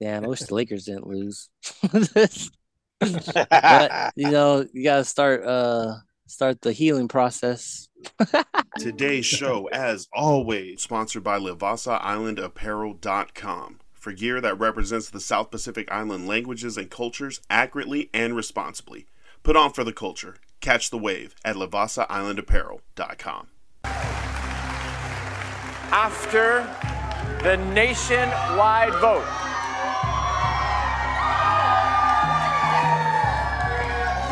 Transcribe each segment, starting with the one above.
Damn, I wish the Lakers didn't lose. but you know, you gotta start uh start the healing process. Today's show, as always, sponsored by LivassaIslandApparel.com for gear that represents the South Pacific Island languages and cultures accurately and responsibly. Put on for the culture. Catch the wave at LivassaIslandApparel.com. After the nationwide vote,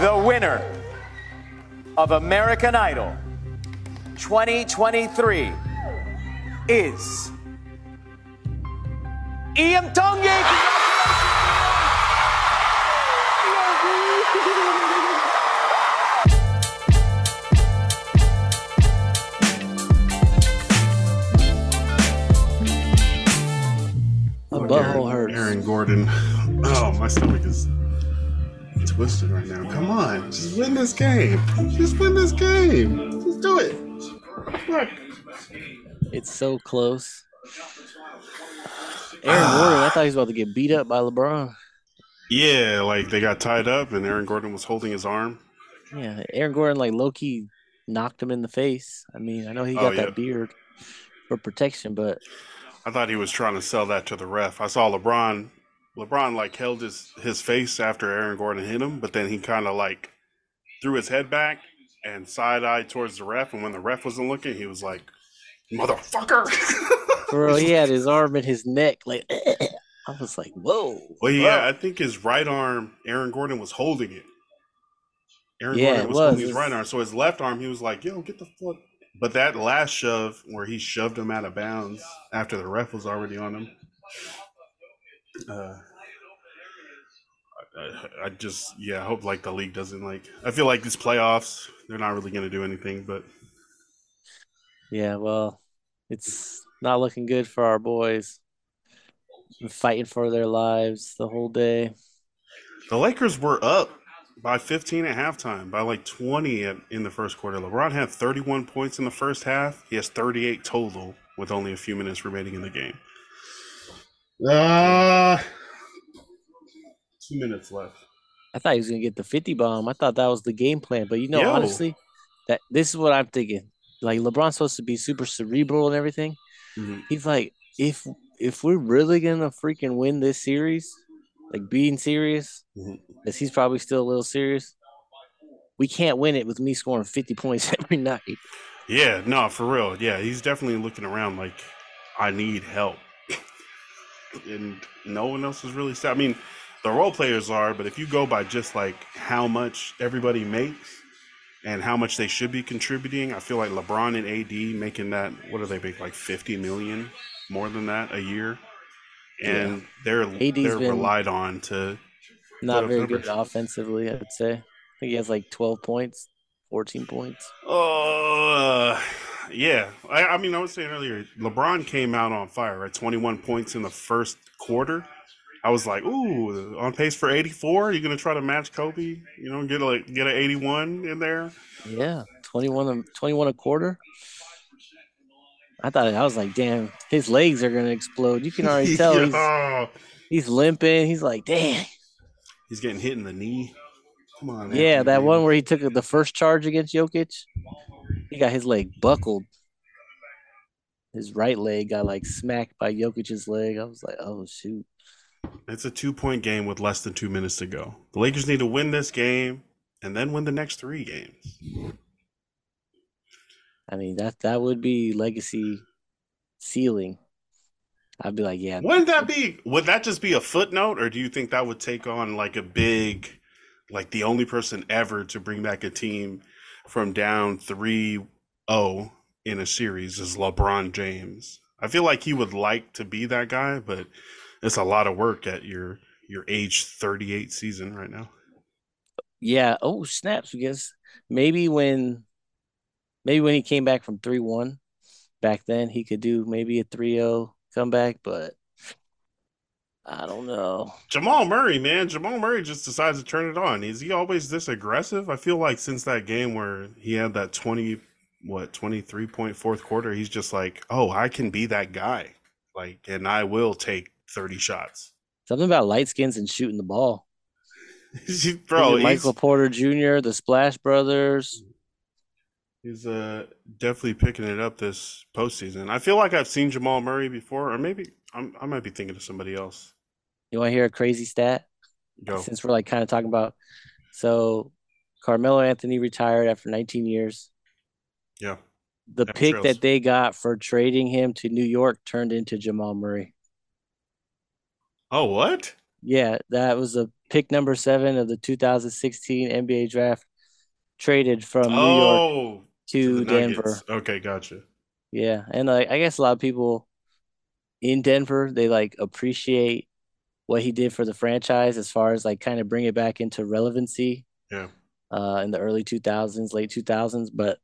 the winner of American Idol 2023 is Iam Tongi. My butthole hurts. Aaron Gordon. Oh, my stomach is twisted right now. Come on, just win this game. Just win this game. Just do it. Look. It's so close. Aaron Gordon, I thought he was about to get beat up by LeBron. Yeah, like they got tied up, and Aaron Gordon was holding his arm. Yeah, Aaron Gordon like low key knocked him in the face. I mean, I know he Oh, got yeah. that beard for protection, but I thought he was trying to sell that to the ref. I saw LeBron. LeBron like held his his face after Aaron Gordon hit him, but then he kind of like threw his head back and side eyed towards the ref. And when the ref wasn't looking, he was like, "Motherfucker!" bro, he had his arm in his neck. Like, I was like, whoa. well, yeah, I think his right arm, Aaron Gordon was holding it. Aaron Yeah, Gordon it was, holding was. his right arm, so his left arm, he was like, "Yo, get the fuck." But that last shove, where he shoved him out of bounds after the ref was already on him, uh, I, I just yeah, I hope like the league doesn't like. I feel like these playoffs, they're not really gonna do anything. But Yeah, well, it's not looking good for our boys. Been fighting for their lives the whole day. the Lakers were up by 15 at halftime, by like 20 at, in the first quarter. LeBron had 31 points in the first half. He has 38 total with only a few minutes remaining in the game. Uh, two minutes left. I thought he was gonna get the 50 bomb. I thought that was the game plan. But you know, Yo. honestly, that this is what I'm thinking. Like LeBron's supposed to be super cerebral and everything. Mhm. He's like, if if we're really gonna freaking win this series, like being serious, because he's probably still a little serious, we can't win it with me scoring 50 points every night. Yeah, no, for real. Yeah, he's definitely looking around like I need help. And no one else is really I mean, the role players are, but if you go by just like how much everybody makes and how much they should be contributing, I feel like LeBron and AD making that what do they make like 50 million more than that a year? And they're AD's they're relied on to Not very numbers. good offensively, I'd say. I think he has like 12 points, 14 points. Uh, yeah. I, I mean, I was saying earlier, LeBron came out on fire at 21 points in the first quarter. I was like, ooh, on pace for 84. You're gonna try to match Kobe? You know, get a get an 81 in there. Yeah, 21 a, 21 a quarter. I thought I was like, damn, his legs are gonna explode. You can already tell he's, Yeah. he's limping. He's like, damn. He's getting hit in the knee. Come on. Yeah, Anthony that one where he took the first charge against Jokic, he got his leg buckled. His right leg got like smacked by Jokic's leg. I was like, oh shoot. It's a two point game with less than two minutes to go. The Lakers need to win this game and then win the next three games. I mean that that would be legacy ceiling. I'd be like, yeah, Wouldn't that be? Would that just be a footnote, or do you think that would take on like a big, like the only person ever to bring back a team from down 3-0 in a series is LeBron James? I feel like he would like to be that guy, but it's a lot of work at your your age 38 season right now. Yeah. Oh, snaps. Because maybe when maybe when he came back from 3-1 back then he could do maybe a 3-0 comeback, but I don't know. Jamal Murray, man, Jamal Murray just decides to turn it on. Is he always this aggressive? I feel like since that game where he had that 20 what, 23 point fourth quarter, he's just like, "Oh, I can be that guy." Like and I will take 30 shots. Something about light skins and shooting the ball. Bro, Michael Porter Jr., the Splash Brothers. he's uh definitely picking it up this postseason. I feel like I've seen Jamal Murray before, or maybe I'm, I might be thinking of somebody else. You want to hear a crazy stat? Go. Since we're like kind of talking about, so Carmelo Anthony retired after 19 years. Yeah. The That pick that they got for trading him to New York turned into Jamal Murray. Oh, what? Yeah, that was a pick number seven of the 2016 NBA draft, traded from New York oh, to, Denver. Okay, gotcha. Yeah, and like I guess a lot of people in Denver they like appreciate what he did for the franchise as far as like kind of bring it back into relevancy. Yeah. Uh, in the early 2000s, late 2000s, but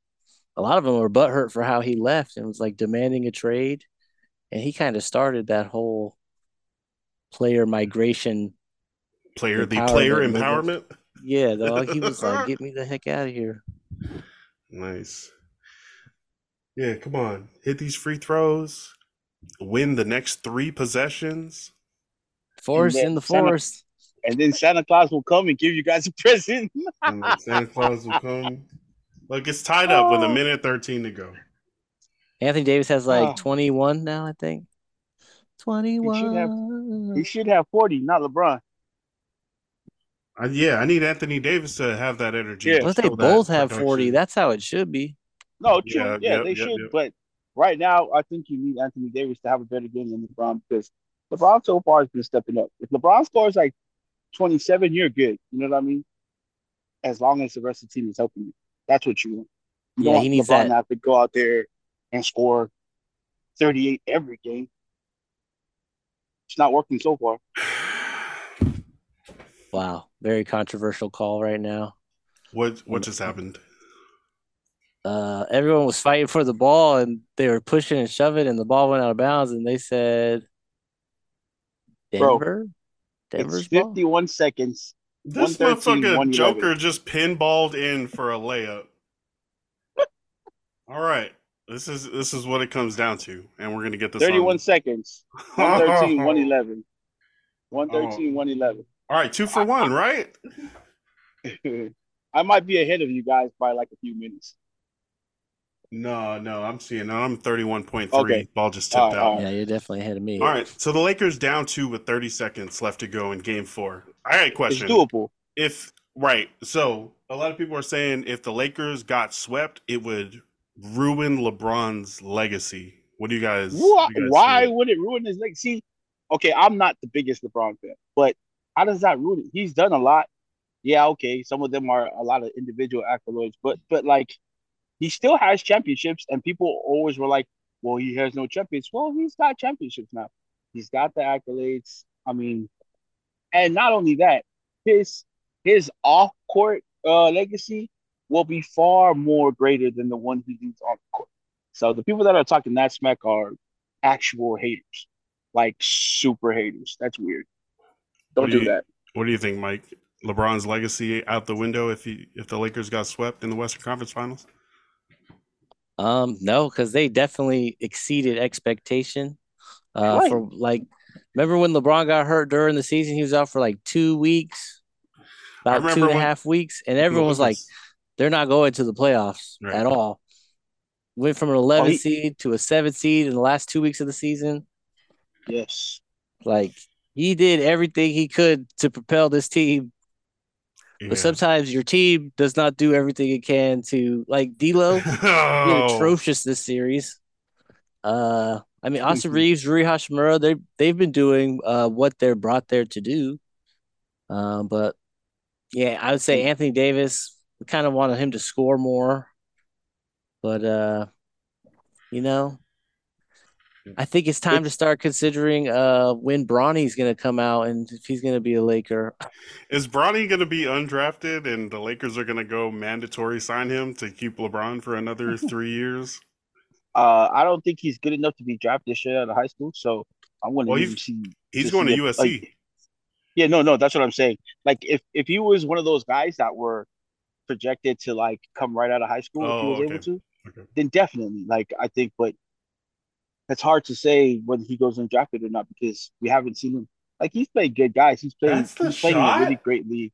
a lot of them were butthurt for how he left and was like demanding a trade, and he kind of started that whole player migration. Player, the player empowerment. Yeah, dog. He was like, "Get me the heck out of here." Nice. Yeah, come on. Hit these free throws. Win the next three possessions. Forest in the Santa- forest. And then Santa Claus will come and give you guys a present. And Santa Claus will come. Look, it's tied up with a Oh. minute 13 to go. Anthony Davis has like Oh. 21 now, I think. 21. he should have 40, not LeBron. Uh, yeah, I need Anthony Davis to have that energy. Yeah. to Unless they show that both have 40, that's how it should be. No, true. Yeah, Yeah, yep, they yep, should. yep. But right now, I think you need Anthony Davis to have a better game than LeBron because LeBron so far has been stepping up. If LeBron scores like 27, you're good. You know what I mean? As long as the rest of the team is helping you. That's what you want. You Yeah, don't he needs LeBron that. to have to go out there and score 38 every game. It's not working so far. Wow. Very controversial call right now. What what just happened? Uh, everyone was fighting for the ball and they were pushing and shoving, and the ball went out of bounds. And they said, Bro, Denver's It's ball? 51 seconds. This 113, motherfucker Joker just pinballed in for a layup. All right. This is this is what it comes down to, and we're gonna get this. 31 on. seconds. 113, 111. 113, 111. All right, two for one, right? I might be ahead of you guys by like a few minutes. No, no, I'm seeing. No, I'm 31.3. Okay. Ball just tipped All right, out. all Yeah, you're definitely ahead of me. All right, so the Lakers down two with 30 seconds left to go in Game Four. All right, It's question: doable. If right, so a lot of people are saying if the Lakers got swept, it would ruin LeBron's legacy. What do you guys? Why, you guys why would it ruin his legacy? Okay, I'm not the biggest LeBron fan, but how does that ruin it? He's done a lot. Yeah, okay, some of them are a lot of individual accolades, but but like he still has championships, and people always were like, "Well, he has no champions." Well, he's got championships now. He's got the accolades. I mean, and not only that, his his off court uh, legacy will be far more greater than the one he leaves on court. So the people that are talking that smack are actual haters, like super haters. That's weird. Don't do do you- that. What do you think, Mike? LeBron's legacy out the window if he if the Lakers got swept in the Western Conference Finals? Um, no, because they definitely exceeded expectation. Uh, Right. for like, remember when LeBron got hurt during the season? He was out for like two weeks, about two and a half weeks, and everyone was like, they're not going to the playoffs Right. at all. Went from an 11 he- seed to a seven seed in the last two weeks of the season. Yes. Like he did everything he could to propel this team, Yeah. but sometimes your team does not do everything it can to. Like D'Lo, Oh. atrocious this series. Uh, I mean, Austin Mhm. Reaves, Rui Hachimura, they they've been doing uh what they're brought there to do. Um, but yeah, I would say Anthony Davis. We kind of wanted him to score more, but uh, you know, I think it's time to start considering uh when Bronny's going to come out and if he's going to be a Laker. Is Bronny going to be undrafted and the Lakers are going to go mandatory sign him to keep LeBron for another three years? Uh, I don't think he's good enough to be drafted straight out of high school. So I want to Well, even see. He's going to see if, USC. like- Yeah, no, no, that's what I'm saying. Like if if he was one of those guys that were projected to like come right out of high school if he Oh, was okay. able to, Okay. then definitely. Like I think, but it's hard to say whether he goes undrafted or not because we haven't seen him. Like he's played good guys. He's playing. That's the he's playing shot? a really great league.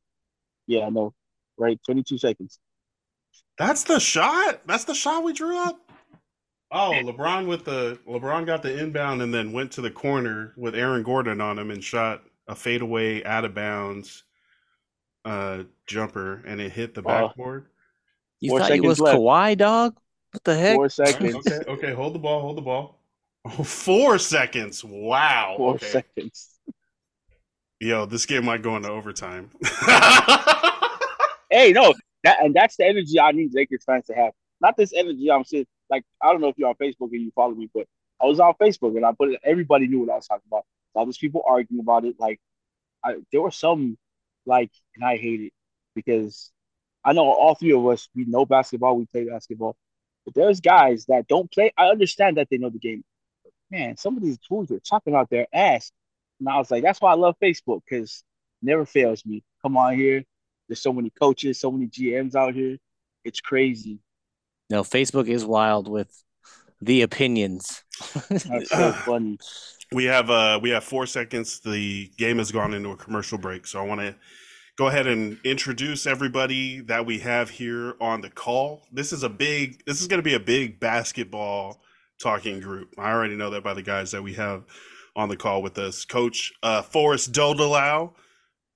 Yeah, I know. Right, twenty two seconds. That's the shot. That's the shot we drew up. Oh, LeBron with the LeBron got the inbound and then went to the corner with Aaron Gordon on him and shot a fadeaway out of bounds uh jumper and it hit the Wow. backboard. You Four thought he was left. Kawhi, dog? What the heck? Four seconds. Okay, okay, hold the ball, hold the ball. Oh, four seconds. Wow. Four okay. seconds. Yo, this game might go into overtime. Hey, no, that and that's the energy I need Lakers fans to have. Not this energy I'm seeing. Like I don't know if you're on Facebook and you follow me, but I was on Facebook and I put it. Everybody knew what I was talking about. All these people arguing about it. Like, I there were some like, and I hate it because I know all three of us we know basketball. We play basketball, but there's guys that don't play. I understand that they know the game. Man, some of these fools are talking out their ass, and I was like, that's why I love Facebook because never fails me. Come on here. There's so many coaches, so many GMs out here. It's crazy. No, Facebook is wild with the opinions. That's so funny. we have uh we have four seconds. The game has gone into a commercial break, so I want to go ahead and introduce everybody that we have here on the call. This is a big. This is going to be a big basketball talking group. I already know that by the guys that we have on the call with us. Coach uh, Forrest Dodelau.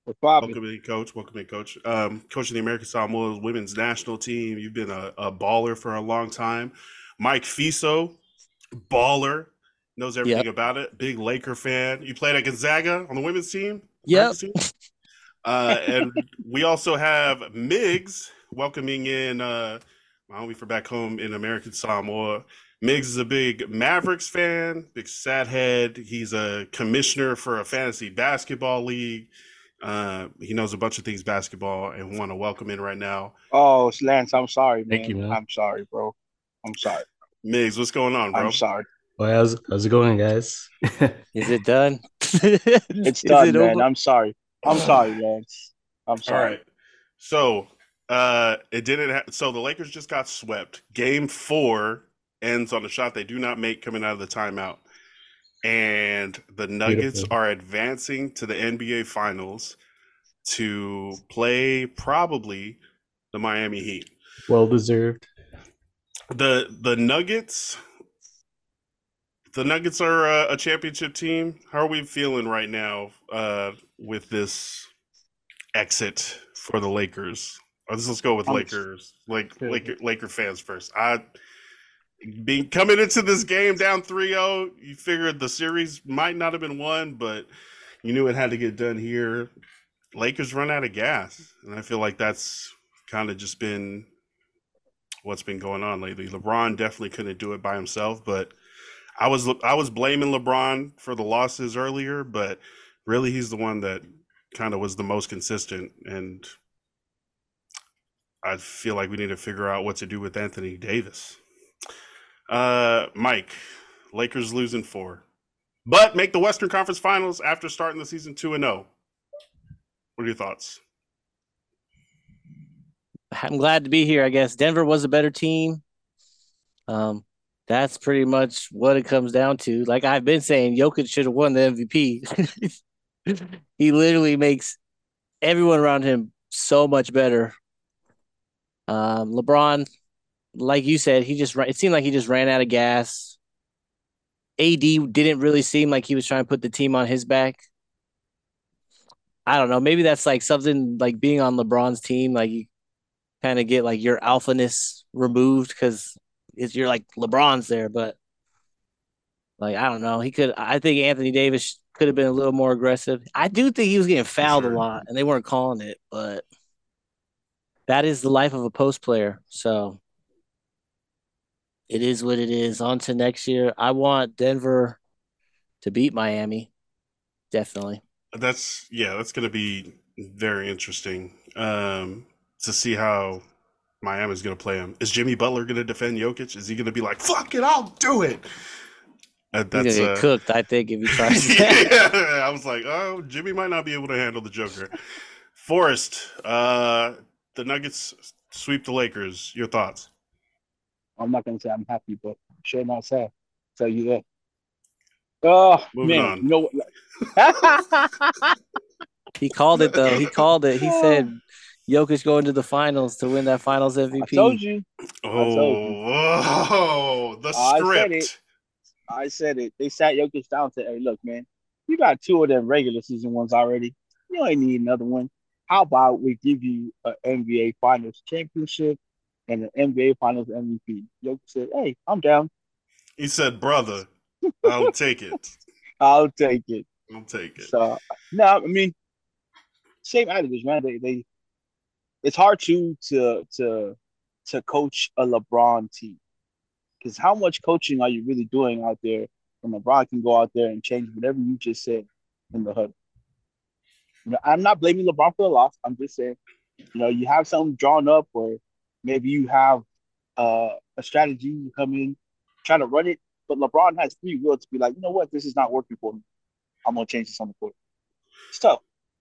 But Bobby, Welcome in, coach. Welcome in, coach. Um, coach of the American Samoa women's national team. You've been a, a baller for a long time. Mike Fiso, baller, knows everything about it. Big Laker fan. You played at Gonzaga on the women's team. Yep. team? Uh, and we also have Migz welcoming in uh, my homie for back home in American Samoa. Migz is a big Mavericks fan, big sad head. He's a commissioner for a fantasy basketball league. Uh, he knows a bunch of things basketball and want to welcome in right now. oh Lance, I'm sorry, man. Thank you, man. I'm sorry, bro. I'm sorry. Migz, what's going on, bro? I'm sorry. Well, how's, how's it going, guys? Is it done? It's done, it man. over? I'm sorry. I'm sorry, Lance. I'm sorry. right. So uh it didn't ha- so the Lakers just got swept. Game 4 ends on a shot they do not make coming out of the timeout. And the Nuggets Beautiful. are advancing to the NBA finals to play probably the Miami Heat. Well deserved. The the Nuggets the Nuggets are a, a championship team. How are we feeling right now uh with this exit for the Lakers? Let's, let's go with I'm- Lakers. Like Laker Laker fans first. I being coming into this game down 3-0, you figured the series might not have been won, but you knew it had to get done here. Lakers run out of gas, and I feel like that's kind of just been what's been going on lately. LeBron definitely couldn't do it by himself, but I was I was blaming LeBron for the losses earlier, but really he's the one that kind of was the most consistent and I feel like we need to figure out what to do with Anthony Davis. Uh Mike, Lakers losing 4. But make the Western Conference Finals after starting the season 2 and 0. What are your thoughts? I'm glad to be here. I guess Denver was a better team. Um, that's pretty much what it comes down to. Like I've been saying, Jokic should have won the MVP. he literally makes everyone around him so much better. Um, LeBron, like you said, he just it seemed like he just ran out of gas. AD didn't really seem like he was trying to put the team on his back. I don't know. Maybe that's like something like being on LeBron's team. Like you kind of get like your alphaness removed because it's you're like LeBron's there, but like I don't know. He could. I think Anthony Davis could have been a little more aggressive. I do think he was getting fouled a lot, and they weren't calling it. But that is the life of a post player. So it is what it is. On to next year. I want Denver to beat Miami. Definitely. That's yeah, that's going to be very interesting um, to see how Miami's going to play him. Is Jimmy Butler going to defend Jokic? Is he going to be like, "Fuck it, I'll do it"? Uh, He's gonna uh, get cooked, I think, if he tries yeah, I was like, oh, Jimmy might not be able to handle the Joker. Forrest, uh, the Nuggets sweep the Lakers. Your thoughts? I'm not gonna say I'm happy, but sure not sad. Tell you that. Oh Moving man, on. you know what? He called it though. He called it. He said oh. Jokic going to the finals to win that Finals MVP. I told you. told you. Oh, whoa, the oh, I said script. it. I said it. They sat Jokic down to, hey, look, man, you got two of them regular season ones already. You ain't need another one. How about we give you an NBA Finals championship and an NBA Finals MVP? Jokic said, hey, I'm down. He said, "Brother, I'll take it. I'll take it. I'll take it." So no, I mean, same attitude, man. They they it's hard to to to to coach a LeBron team because how much coaching are you really doing out there? When LeBron can go out there and change whatever you just said in the. You know, I'm not blaming LeBron for the loss. I'm just saying, you know, you have something drawn up, or maybe you have uh, a strategy. You come in, try to run it, but LeBron has free will to be like, you know what, this is not working for me. I'm gonna change this on the court. It's tough.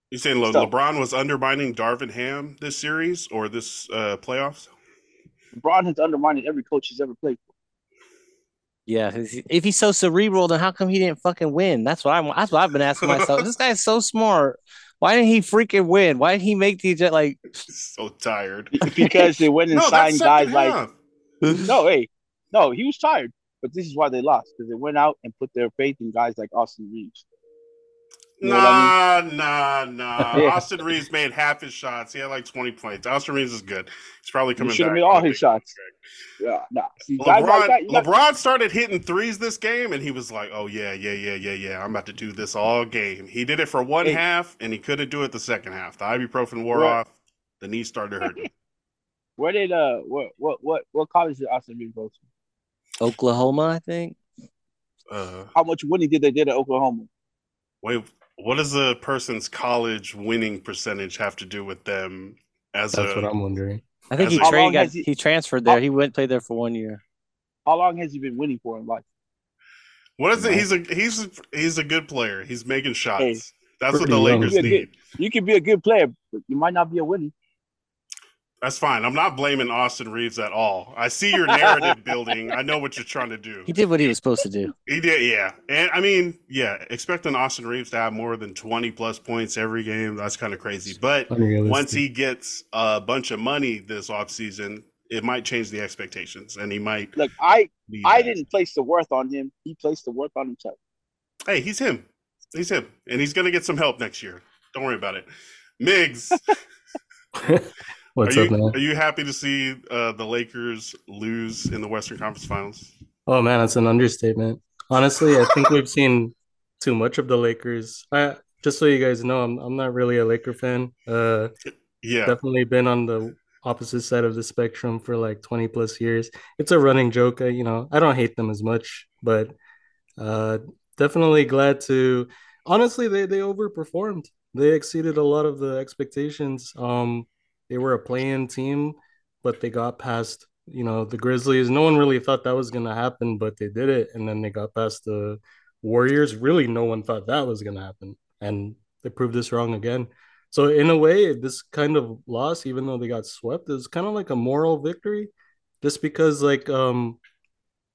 You saying Le- LeBron was undermining Darvin Ham this series or this uh, playoffs? LeBron has undermined every coach he's ever played for. Yeah, if if he's so cerebral, then how come he didn't fucking win? That's what I'm. That's what I've been asking myself. this guy's so smart. Why didn't he freaking win? Why did he make these uh, like? So tired. because they went and No, signed guys second like no, hey, no, he was tired, but this is why they lost because they went out and put their faith in guys like Austin Reaves. You know what I Nah, nah, nah. Yeah. Austin Reaves made half his shots. He had like 20 points. Austin Reaves is good. He's probably He coming should have back. made all his shots. contract. Yeah, nah. See, guys LeBron, like that, got- LeBron started hitting threes this game, and he was like, "Oh yeah, yeah, yeah, yeah, yeah. I'm about to do this all game." He did it for one Hey. half, and he couldn't do it the second half. The ibuprofen wore Right. off. The knee started hurting. where did uh what what what what college did Austin Reaves go to? Oklahoma, I think. uh, How much winning did they did at Oklahoma? wait, what does a person's college winning percentage have to do with them as That's a? what I'm wondering. I think he a- How got he, he- transferred there. He went played there for one year. How long has he been winning for in life? What is it? He's a he's a, he's a good player. He's making shots. Hey, That's what the young. Lakers Yeah, need. good. You can be a good player, but you might not be a winner. That's fine. I'm not blaming Austin Reaves at all. I see your narrative building. I know what you're trying to do. He did what he was supposed to do. He did, yeah. And I mean, yeah, expecting Austin Reaves to have more than 20 plus points every game, that's kind of crazy. But once he gets a bunch of money this offseason, it might change the expectations and he might Look, I. I that. didn't place the worth on him. He placed the worth on himself. Hey, he's him. He's him. And he's going to get some help next year. Don't worry about it. Migz, What's are, up, you, man? are you happy to see uh, the Lakers lose in the Western Conference Finals? Oh man, that's an understatement. Honestly, I think we've seen too much of the Lakers. I, just so you guys know, I'm I'm not really a Laker fan. Uh, Yeah. definitely been on the opposite side of the spectrum for like 20 plus years. It's a running joke. I, you know, I don't hate them as much, but uh, definitely glad to. Honestly, they they overperformed. They exceeded a lot of the expectations. Um, they were a play-in team, but they got past you know the Grizzlies. No one really thought that was gonna happen, but they did it, and then they got past the Warriors. Really, no one thought that was gonna happen, and they proved this wrong again. So in a way, this kind of loss, even though they got swept, is kind of like a moral victory, just because like um,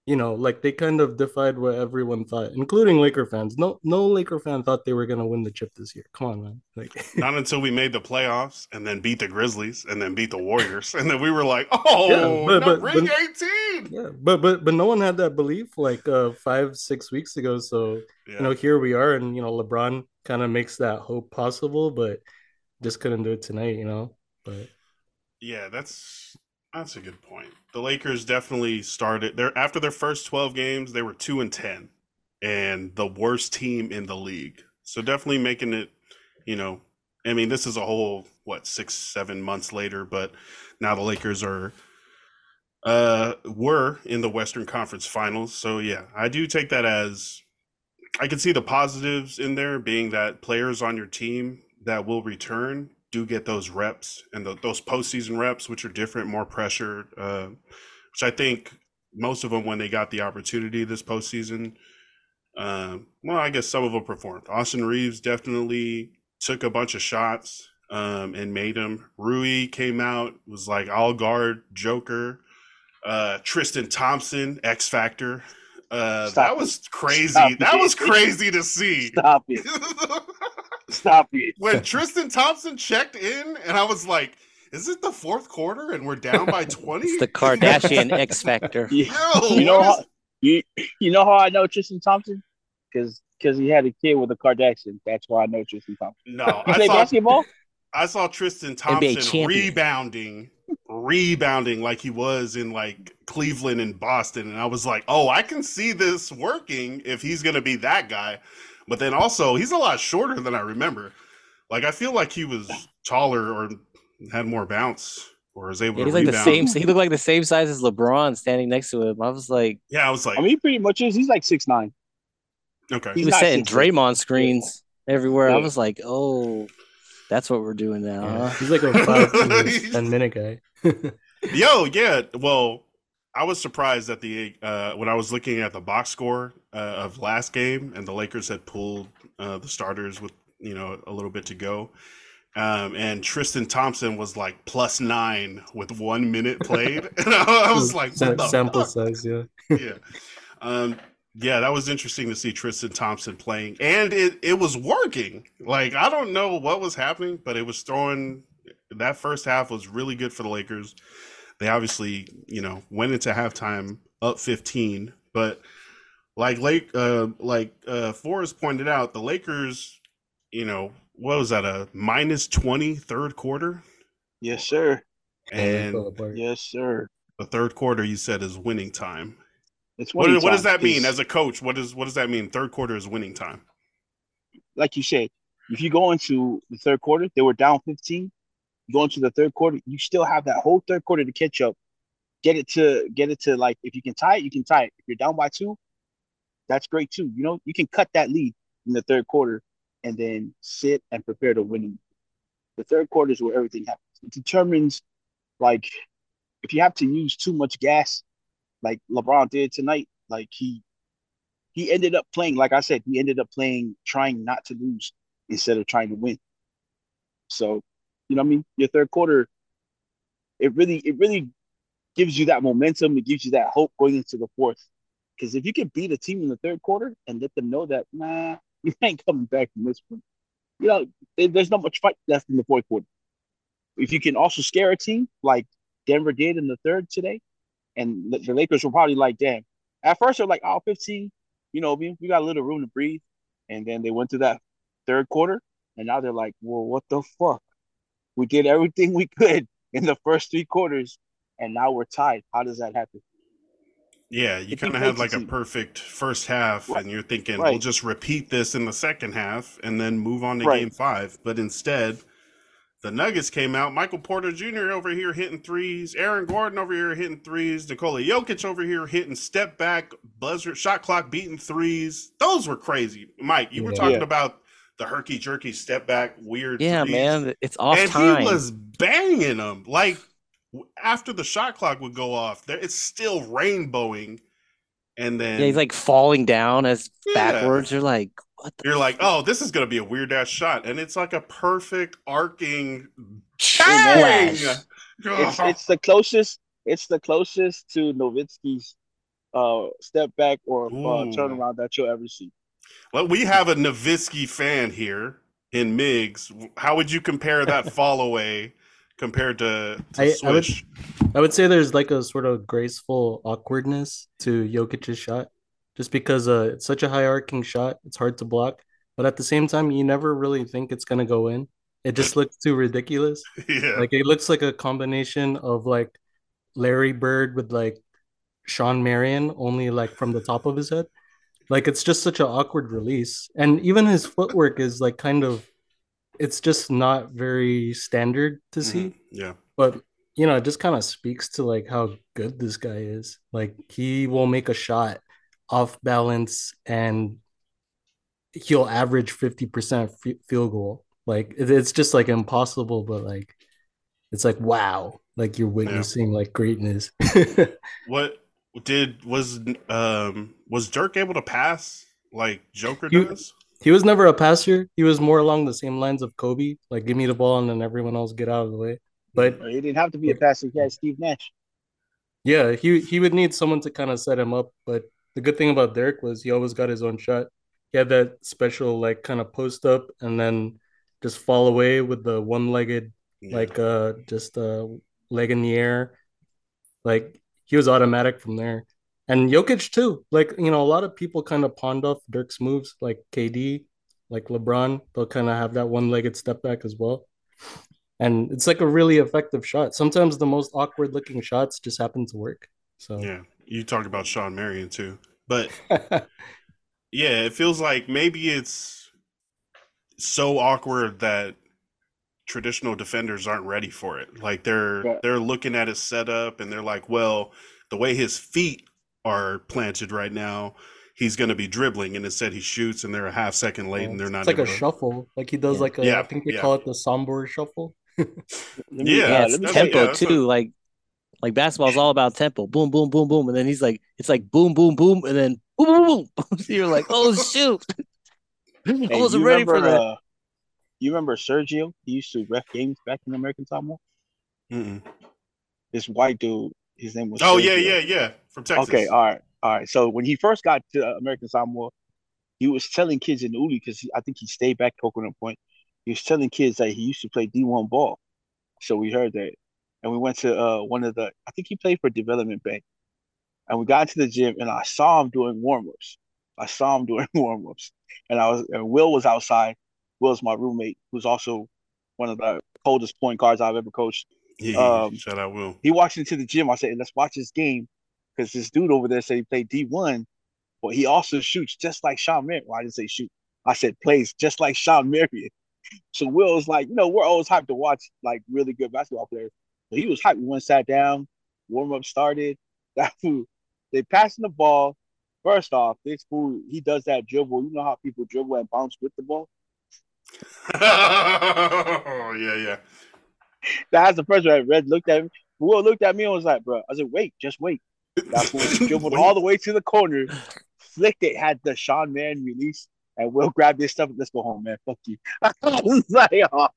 you know, like they kind of defied what everyone thought, including Laker fans. No, no Laker fan thought they were gonna win the chip this year. Come on, man. Like, Not until we made the playoffs and then beat the Grizzlies and then beat the Warriors. And then we were like, oh, Yeah, but- but- ring but- 18. yeah, but but but no one had that belief like uh five six weeks ago. So Yeah. you know, here we are, and you know, LeBron kind of makes that hope possible, but just couldn't do it tonight. You know, but. Yeah, that's that's a good point. The Lakers definitely started their after their first 12 games, they were 2 and 10 and the worst team in the league. So definitely making it, you know, I mean, this is a whole what, 6 7 months later, but now the Lakers are uh were in the Western Conference Finals. So yeah, I do take that as I can see the positives in there being that players on your team that will return do get those reps and the, those postseason reps, which are different, more pressure. Uh, which I think most of them, when they got the opportunity this postseason, uh, well, I guess some of them performed. Austin Reaves definitely took a bunch of shots um, and made them. Rui came out was like all guard Joker. Uh, Tristan Thompson, X Factor. Uh, that was crazy. Stop that it. was crazy to see. Stop it. Stop it. when Tristan Thompson checked in, and I was like, "Is it the fourth quarter and we're down by 20? It's the Kardashian X Factor. You, Yo, you know what how is- you you know how I know Tristan Thompson? Because because he had a kid with a Kardashian. That's why I know Tristan Thompson. no, I play saw basketball? I saw Tristan Thompson rebounding, rebounding like he was in like Cleveland and Boston, and I was like, "Oh, I can see this working if he's gonna be that guy." But then also, he's a lot shorter than I remember. Like I feel like he was taller or had more bounce or was able Yeah, to he's like the rebound. same. He looked like the same size as LeBron standing next to him. I was like, Yeah, I was like, I mean, he pretty much is. He's like six nine. okay, he He's was not setting six foot. Draymond screens everywhere. I was like, oh, that's what we're doing now. Yeah, Huh? he's like a five to ten minute guy. Yo, yeah. Well, I was surprised at the uh, when I was looking at the box score uh, of last game, and the Lakers had pulled uh, the starters with you know a little bit to go, um, and Tristan Thompson was like plus nine with one minute played, and I, was like, Sa- what the sample fuck? size, yeah. yeah. Um, yeah, that was interesting to see Tristan Thompson playing, and it it was working. Like I don't know what was happening, but it was throwing. That first half was really good for the Lakers. They obviously, you know, went into halftime up 15, but like Lake, uh, like uh, Forrest pointed out, the Lakers, you know, what was that a minus 20 third quarter, Yes, sir. and Yes, sir. the third quarter you said is winning time. It's What, winning what does time, that mean 'cause as a coach? What does what does that mean? Third quarter is winning time. like you said, if you go into the third quarter, they were down 15. You go into the third quarter, you still have that whole third quarter to catch up. Get it to get it to like if you can tie it, you can tie it. If you're down by two, that's great too. You know, you can cut that lead in the third quarter and then sit and prepare to win. The third quarter is where everything happens. It determines like if you have to use too much gas, like LeBron did tonight, like he he ended up playing, like I said, he ended up playing trying not to lose instead of trying to win. So, you know what I mean? Your third quarter, it really, it really gives you that momentum. It gives you that hope going into the fourth. Because if you can beat a team in the third quarter and let them know that, nah, you ain't coming back from this one, you know, there's not much fight left in the fourth quarter. If you can also scare a team like Denver did in the third today, and the Lakers were probably like, damn. At first, they're like, oh, 15, you know, we, we got a little room to breathe. And then they went to that third quarter, and now they're like, well, what the fuck? We did everything we could in the first three quarters, and now we're tied. How does that happen? Yeah, you kind of had like a perfect first half, Right. and you're thinking Right. we'll just repeat this in the second half and then move on to Right. game five. But instead, the Nuggets came out. Michael Porter Jr. over here hitting threes. Aaron Gordon over here hitting threes. Nikola Jokic over here hitting step back, buzzer, shot clock beating threes. Those were crazy. Mike, you were Yeah. talking Yeah. about the herky jerky step back weird. Yeah, threes. man, it's off and time. he was banging them like after the shot clock would go off there it's still rainbowing and then yeah, he's like falling down as Yeah. backwards. You're like, what the? you're like oh this is gonna be a weird ass shot and it's like a perfect arcing Bang! bang It's, it's the closest. It's the closest to Nowitzki's uh, step back or uh, turnaround that you'll ever see. Well we have a Nowitzki fan here in Migz how would you compare that fall away compared to, to I- I would- I would say there's like a sort of graceful awkwardness to Jokic's shot, just because uh, it's such a high arcing shot. It's hard to block, but at the same time, you never really think it's gonna go in. It just looks too ridiculous. yeah Like it looks like a combination of like Larry Bird with like Shawn Marion, only like from the top of his head. Like it's just such an awkward release, and even his footwork is like kind of. It's just not very standard to see. Mhm. yeah. But you know it just kind of speaks to like how good this guy is. Like he will make a shot off balance and he'll average 50% f- field goal. Like it's just like impossible but like it's like wow. Like you're witnessing like greatness. What did was um was Dirk able to pass like Joker You- does he was never a passer he was more along the same lines of kobe like give me the ball and then everyone else get out of the way but He didn't have to be a passer. He had Steve Nash. Yeah, he he would need someone to kind of set him up, but the good thing about Dirk was he always got his own shot. He had that special like kind of post up and then just fall away with the one legged Yeah. like uh just uh leg in the air. Like he was automatic from there. And Jokic too. Like, you know, a lot of people kind of pawned off Dirk's moves, like KD, like LeBron. They'll kind of have that one-legged step back as well. And it's like a really effective shot. Sometimes the most awkward looking shots just happen to work. So yeah, you talked about Shawn Marion too, but yeah, it feels like maybe it's so awkward that traditional defenders aren't ready for it. Like they're Yeah. they're looking at his setup and they're like, well, the way his feet are planted right now, he's going to be dribbling, and instead he shoots, and they're a half second late, and they're not. it's like a able to- shuffle. Like he does Yeah. like a Yeah, I think they yeah. call it the Sombor shuffle. Me- Yeah, Yeah, let it's that's- tempo yeah, that's too. Like like basketball's all about tempo. Boom, boom, boom, boom, and then he's like, it's like boom, boom, boom, and then boom, boom, boom. boom. So you're like, oh shoot, I wasn't you ready for that. Uh, you remember Sergio? He used to ref games back in American Samoa. Mm-mm. This white dude, his name was. Oh yeah, Sergio. yeah, yeah, from Texas. Okay, all right, all right. So when he first got to uh, American Samoa, he was telling kids in Uli because I think he stayed back Coconut Point. He was telling kids that he used to play D one ball. So we heard that, and we went to uh, one of the. I think he played for Development Bank, and we got into the gym, and I saw him doing warm ups. I saw him doing warm ups, and I was and Will was outside. Will's my roommate, who's also one of the coldest point guards I've ever coached. Yeah, Um, shout out Will. He walked into the gym. I said, "Let's watch this game," because this dude over there said he played D one, but he also shoots just like Shawn Marion. Well, I didn't say shoot. I said plays just like Shawn Marion. So Will's like, you know, we're always hyped to watch like really good basketball players. So he was hyped. We went sat down, warm up started. That fool, they passing the ball. First off, this fool he does that dribble. You know how people dribble and bounce with the ball. Oh yeah, yeah. That's the first one. Red looked at me. Will looked at me and was like, "Bro," I said, "Wait, just wait." That dribbled all the way to the corner, flicked it, had the Sean Man release, and Will grabbed his stuff. Let's go home, man. Fuck you. I was like, oh,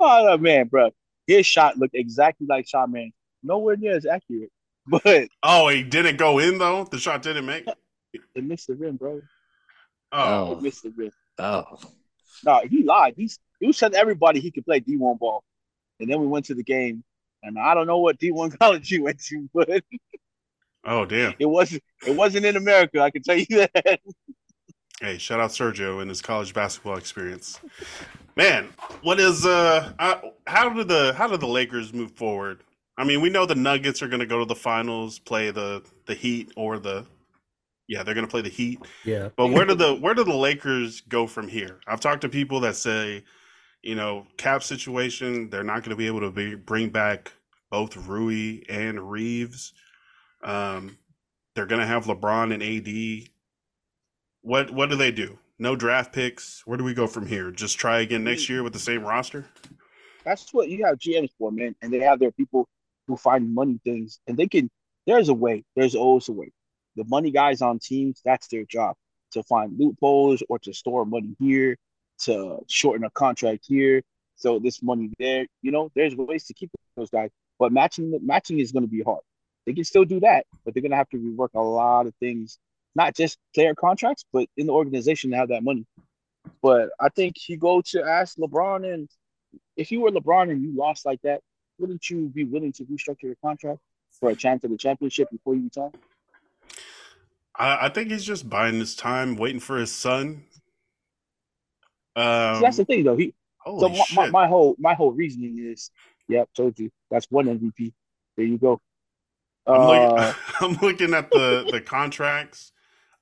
oh man, bro. His shot looked exactly like Sean Man. Nowhere near as accurate, but Oh, he didn't go in though. The shot didn't make. It missed the rim, bro. Oh, It missed the rim. Oh, No, he lied. He's he was telling everybody he could play D one ball, and then we went to the game. And I don't know what D one college he went to, but oh, damn. it wasn't it wasn't in America. I can tell you that. Hey, shout out Sergio and his college basketball experience. Man, what is uh, uh how do the how do the Lakers move forward? I mean, we know the Nuggets are going to go to the finals, play the the Heat or the yeah, they're going to play the Heat. Yeah. But where do the where do the Lakers go from here? I've talked to people that say, you know, cap situation, they're not going to be able to be, bring back both Rui and Reaves. Um, they're going to have LeBron and AD. What what do they do? No draft picks. Where do we go from here? Just try again next year with the same roster? That's what you have GMs for, man. And they have their people who find money things, and they can. There's a way. There's always a way. The money guys on teams, that's their job to find loopholes or to store money here, to shorten a contract here, so this money there. You know, there's ways to keep those guys, but matching matching is going to be hard. They can still do that, but they're going to have to rework a lot of things, not just player contracts, but in the organization to have that money. But I think you go to ask LeBron, and if you were LeBron and you lost like that, wouldn't you be willing to restructure your contract for a chance at the championship before you retire? I, I think he's just buying his time, waiting for his son. Um, See, that's the thing, though. He holy so my, my, shit. my whole my whole reasoning is, yep, told you that's one MVP. There you go. I'm, Uh, looking, I'm looking at the the contracts.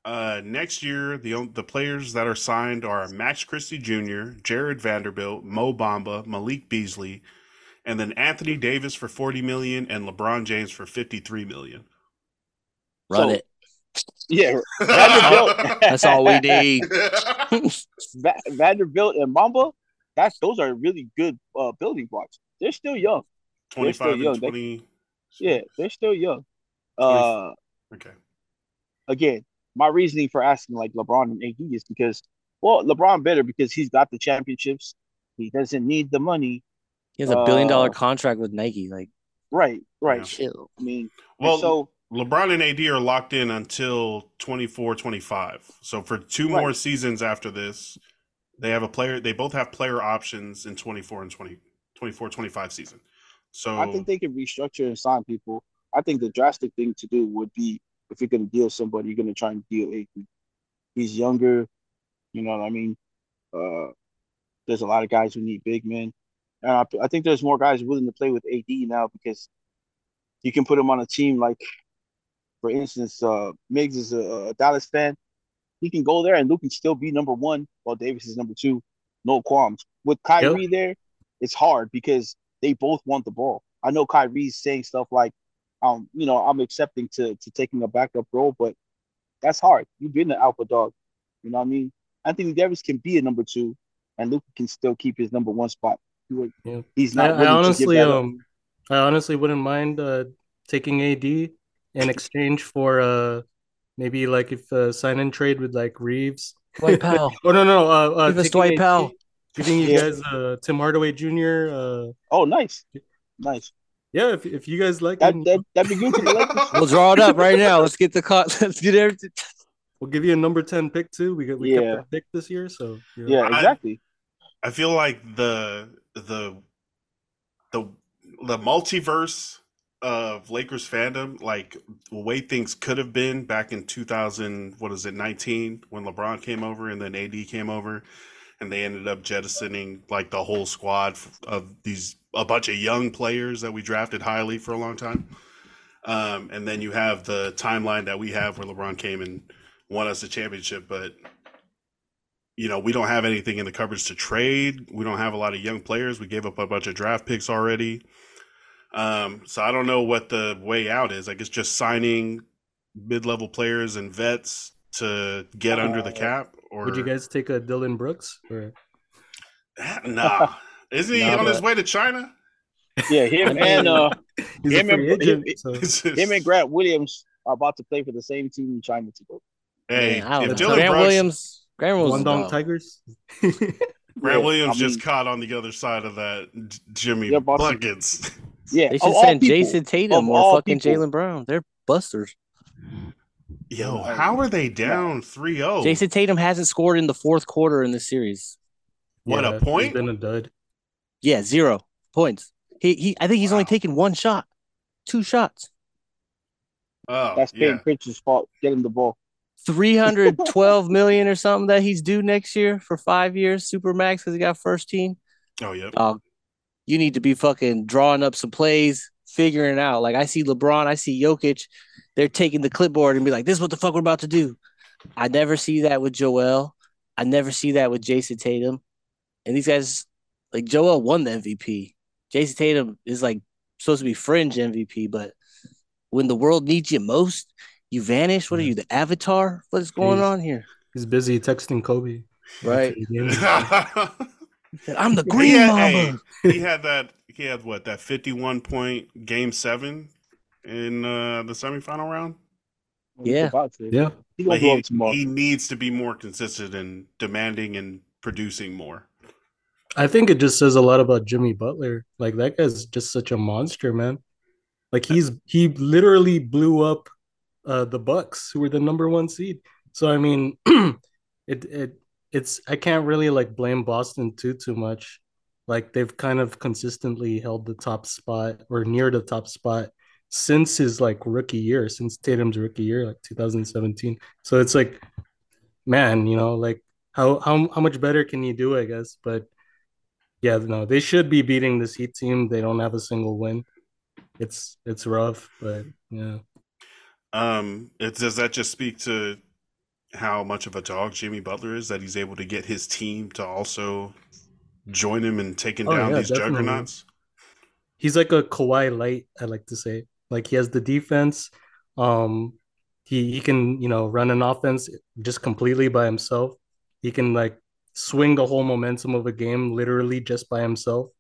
Uh, next year, the the players that are signed are Max Christie Jr., Jarred Vanderbilt, Mo Bamba, Malik Beasley, and then Anthony Davis for 40 million and LeBron James for 53 million. run So- it. Yeah, Vanderbilt. That's all we need. Va- Vanderbilt and Mamba. That's those are really good uh, building blocks. They're still young. 25 young. and They- Yeah, they're still young. Uh, Okay. again, my reasoning for asking like LeBron and AD is because, well, LeBron better because he's got the championships. He doesn't need the money. He has a billion dollar Uh, contract with Nike. Like, Right, right. Yeah. chill. I mean, Well, so LeBron and AD are locked in until 24 25. So for two Right. more seasons after this, they have a player, they both have player options in 24 and 20, 24 25 season. So I think they can restructure and sign people. I think the drastic thing to do would be if you're going to deal somebody, you're going to try and deal AD. He's younger, you know what I mean. Uh, there's a lot of guys who need big men, and I, I think there's more guys willing to play with AD now because you can put him on a team like, for instance, uh, Migz is a, a Dallas fan. He can go there and Luke can still be number one while Davis is number two. No qualms. With Kyrie there, it's hard because they both want the ball. I know Kyrie's saying stuff like, um, you know, I'm accepting to to taking a backup role, but that's hard. You've been the alpha dog. You know what I mean? Anthony Davis can be a number two, and Luke can still keep his number one spot. He would- Yeah. He's I, not. I willing to give honestly, that up. um, I honestly wouldn't mind uh taking AD in exchange for uh maybe like if uh, sign and trade with like Reaves. Dwight Powell. Oh no no uh, uh Give us taking Dwight AD, Powell. giving you Yeah. guys uh Tim Hardaway Jr. Uh Oh, nice, nice. yeah if if you guys like That him, that that'd be good for the Lakers. We'll draw it up right now. Let's get the cut. Let's get everything. we'll give you a number ten pick too. We got we Yeah. kept that pick this year, so you know. Yeah, I- exactly. I feel like the the the the multiverse of Lakers fandom, like the way things could have been back in 2000, what is it, 19, when LeBron came over and then AD came over, and they ended up jettisoning like the whole squad of these a bunch of young players that we drafted highly for a long time. Um, and then you have the timeline that we have where LeBron came and won us the championship, but you know, we don't have anything in the coverage to trade. We don't have a lot of young players. We gave up a bunch of draft picks already. Um, so I don't know what the way out is. I guess just signing mid-level players and vets to get under the Uh, cap. Or would you guys take a Dillon Brooks or Nah, isn't he Nah, on his way to China? Yeah, him and uh, he's Him a and- agent? him- so. Him and Grant Williams are about to play for the same team in China together. hey, Man, if. Dillon Grant Brooks, Williams. Grant Williams. One is Tigers. Grant Yeah, Williams I just caught on the other side of that Jimmy Yeah, Boston. buckets. Yeah, They should all send Jayson Tatum or fucking. Jaylen Brown. They're busters. Yo, how are they down 3-0? Jayson Tatum hasn't scored in the fourth quarter in this series. What, a he's point? Been a dud. Yeah, zero points. He he. I think he's only taken one shot, two shots. Oh, That's yeah. Payton Pritchard's fault. Get him the ball. 312 million or something that he's due next year for five years, super max, because he got first team. Oh, yep. Uh, you need to be fucking drawing up some plays, figuring it out. Like I see LeBron, I see Jokic, they're taking the clipboard and be like, "This is what the fuck we're about to do." I never see that with Joel. I never see that with Jayson Tatum. And these guys, like Joel, won the MVP. Jayson Tatum is like supposed to be fringe MVP, but when the world needs you most, you vanish. What are you, the Avatar? What is going Jeez. on here? He's busy texting Kobe. Right. after the game. He said, I'm the he, Green had, Mamba. hey, he had that. He had what that fifty-one point game seven in uh, the semifinal round. Yeah. yeah. He Like, he, he needs to be more consistent and demanding and producing more. I think it just says a lot about Jimmy Butler. Like that guy's just such a monster, man. Like he's he literally blew up uh the Bucks, who were the number one seed. So I mean, it it it's I can't really like blame Boston too too much. Like they've kind of consistently held the top spot or near the top spot since his like rookie year, since Tatum's rookie year, like 2017. So it's like, man, you know, like how how how much better can you do, I guess? But yeah, no, they should be beating this Heat team. They don't have a single win. It's it's rough, but yeah. Um, it, does that just speak to how much of a dog Jimmy Butler is that he's able to get his team to also join him in taking Oh, down yeah, these definitely. juggernauts? He's like a Kawhi light, I like to say. Like he has the defense. Um he he can, you know, run an offense just completely by himself. He can like swing the whole momentum of a game literally just by himself.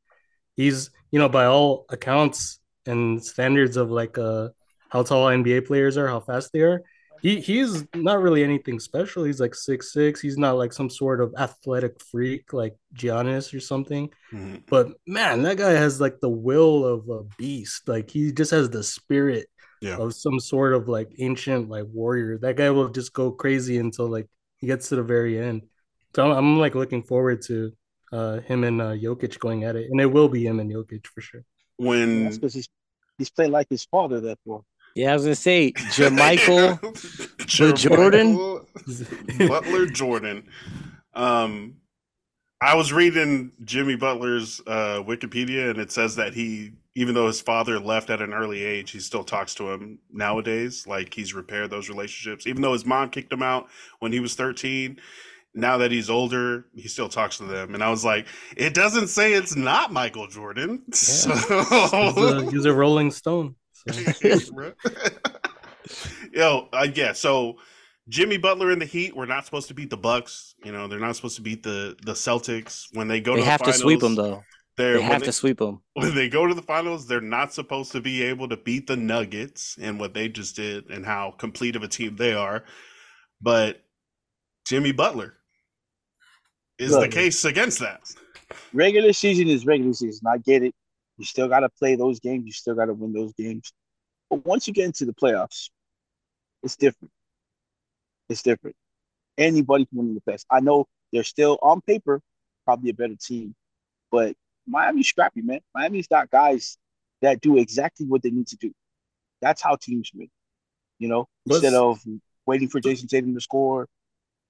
He's, you know, by all accounts and standards of like uh how tall NBA players are, how fast they are. He he's not really anything special. He's like six six. He's not like some sort of athletic freak like Giannis or something. Mhm. But man, that guy has like the will of a beast. Like he just has the spirit Yeah. of some sort of like ancient like warrior. That guy will just go crazy until like he gets to the very end. So I'm, I'm like looking forward to uh him and uh Jokic going at it, and it will be him and Jokic for sure. When because he's he's playing like his father. Therefore, Yeah, I was gonna say Jermichael. Jordan? Butler Jordan. Um, I was reading Jimmy Butler's uh, Wikipedia, and it says that he, even though his father left at an early age, he still talks to him nowadays. Like he's repaired those relationships, even though his mom kicked him out when he was thirteen. Now that he's older, he still talks to them, and I was like, it doesn't say it's not Michael Jordan. So He's a, he's a Rolling Stone. So. Yo, uh, yeah. So Jimmy Butler and the Heat were not supposed to beat the Bucks. You know, they're not supposed to beat the the Celtics when they go. They to the have to sweep them finals, though. They're, They have to sweep them. when they go to the finals, they're not supposed to be able to beat the Nuggets and what they just did and how complete of a team they are. But Jimmy Butler is the case against that. regular season is regular season. I get it. You still got to play those games. You still got to win those games. But once you get into the playoffs, it's different. It's different. Anybody can win in the playoffs. I know they're still on paper probably a better team, but Miami's scrappy, man. Miami's got guys that do exactly what they need to do. That's how teams win. You know, Let's- instead of waiting for Jayson Tatum to score,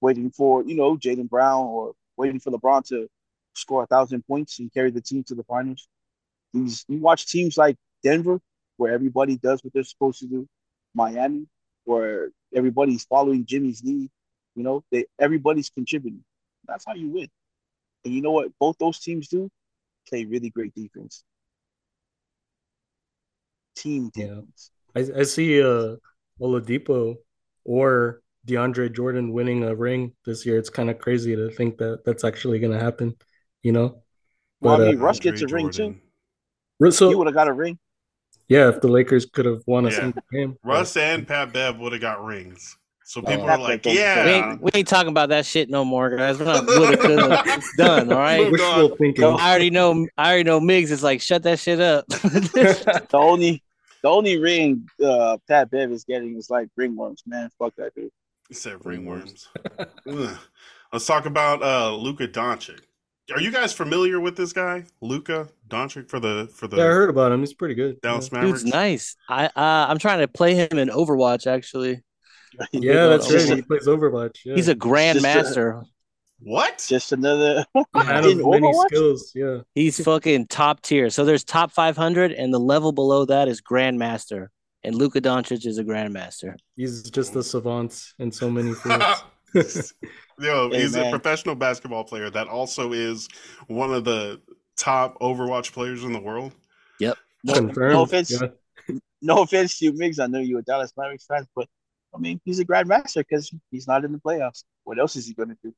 waiting for you know Jaylen Brown or waiting for LeBron to score a thousand points and carry the team to the finals. These you watch teams like Denver, where everybody does what they're supposed to do. Miami, where everybody's following Jimmy's lead. You know, they everybody's contributing. That's how you win. And you know what? Both those teams do play really great defense. Team Yeah. I, I see uh Oladipo or DeAndre Jordan winning a ring this year. It's kind of crazy to think that that's actually going to happen, you know? Well, But, I mean, uh, Russ gets a Andre ring too. Jordan. He would have got a ring. yeah, if the Lakers could have won a Yeah. single game, Russ and Pat Bev would have got rings. So people are like, Bev don't- We yeah. ain't, we ain't talking about that shit no more, guys. We're not woulda, coulda. It's done. All right. Moved on. wishful thinking. I already know. I already know. Migz is like, shut that shit up. The only the only ring uh Pat Bev is getting is like ringworms, man. Fuck that dude. He said ringworms. Let's talk about uh Luka Doncic. Are you guys familiar with this guy, Luka Doncic, for the for the Yeah, I heard about him. He's pretty good. Dallas yeah. Mavericks? Dude's nice. I uh, I'm trying to play him in Overwatch. Actually, Yeah, that's Just right. a- He plays Overwatch. Yeah. he's a grand Just a- master. What? Just another man in of many Overwatch? skills. Yeah. He's fucking top tier. So there's top 500, and the level below that is grandmaster. And Luka Doncic is a grandmaster. He's just a savant in so many fields. Yo, Hey, he's a professional basketball player that also is one of the top Overwatch players in the world. No, Confirmed. no offense, Yeah. no offense to you, Migz. I know you're a Dallas Mavericks fan, but I mean he's a grandmaster because he's not in the playoffs. What else is he gonna do?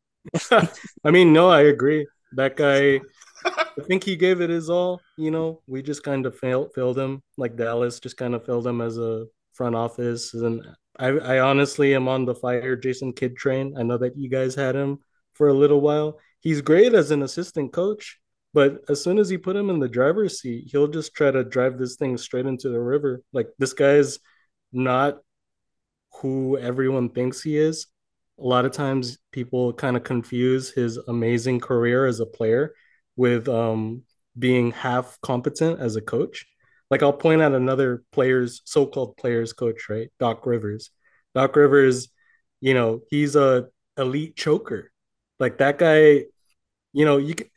I mean, no, I agree. That guy, I think he gave it his all. You know, we just kind of failed failed him, like Dallas just kind of failed him as a front office. And I, I honestly am on the fire Jason Kidd train. I know that you guys had him for a little while. He's great as an assistant coach, but as soon as you put him in the driver's seat, he'll just try to drive this thing straight into the river. Like this guy's not who everyone thinks he is a lot of times people kind of confuse his amazing career as a player with um, being half competent as a coach. Like I'll point out another player's so-called players coach, right? Doc Rivers. Doc Rivers, you know, he's a elite choker. Like that guy, you know, you can,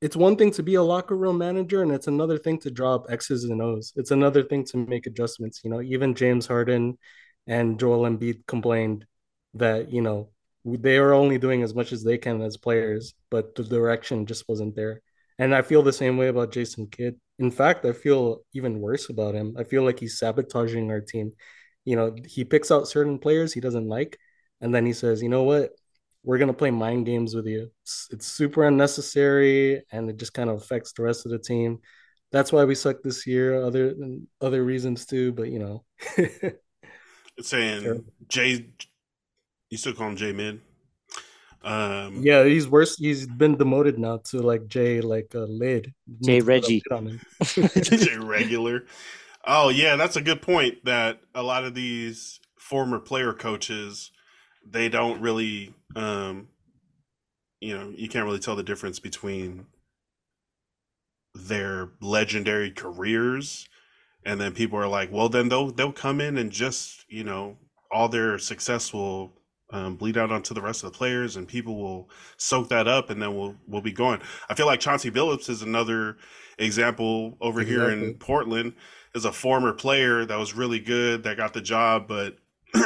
it's one thing to be a locker room manager and it's another thing to drop X's and O's. It's another thing to make adjustments, you know. Even James Harden and Joel Embiid complained that you know they are only doing as much as they can as players, but the direction just wasn't there. And I feel the same way about Jason Kidd. In fact, I feel even worse about him. I feel like he's sabotaging our team. You know, he picks out certain players he doesn't like, and then he says, "You know what? We're gonna play mind games with you. It's, it's super unnecessary, and it just kind of affects the rest of the team. That's why we suck this year. Other than other reasons too, but you know." saying Jay, you still call him Jay Mid? Um, Yeah, he's worse. He's been demoted now to like Jay, like a uh, lid. Jay Need to put a Reggie. lid on him. Jay regular. Oh yeah, that's a good point. That a lot of these former player coaches, they don't really, um, you know, you can't really tell the difference between their legendary careers, and then people are like, well, then they'll they'll come in and just you know all their success will um, bleed out onto the rest of the players, and people will soak that up, and then we'll we'll be going. I feel like Chauncey Billups is another example over here in Portland. Is a former player that was really good that got the job, but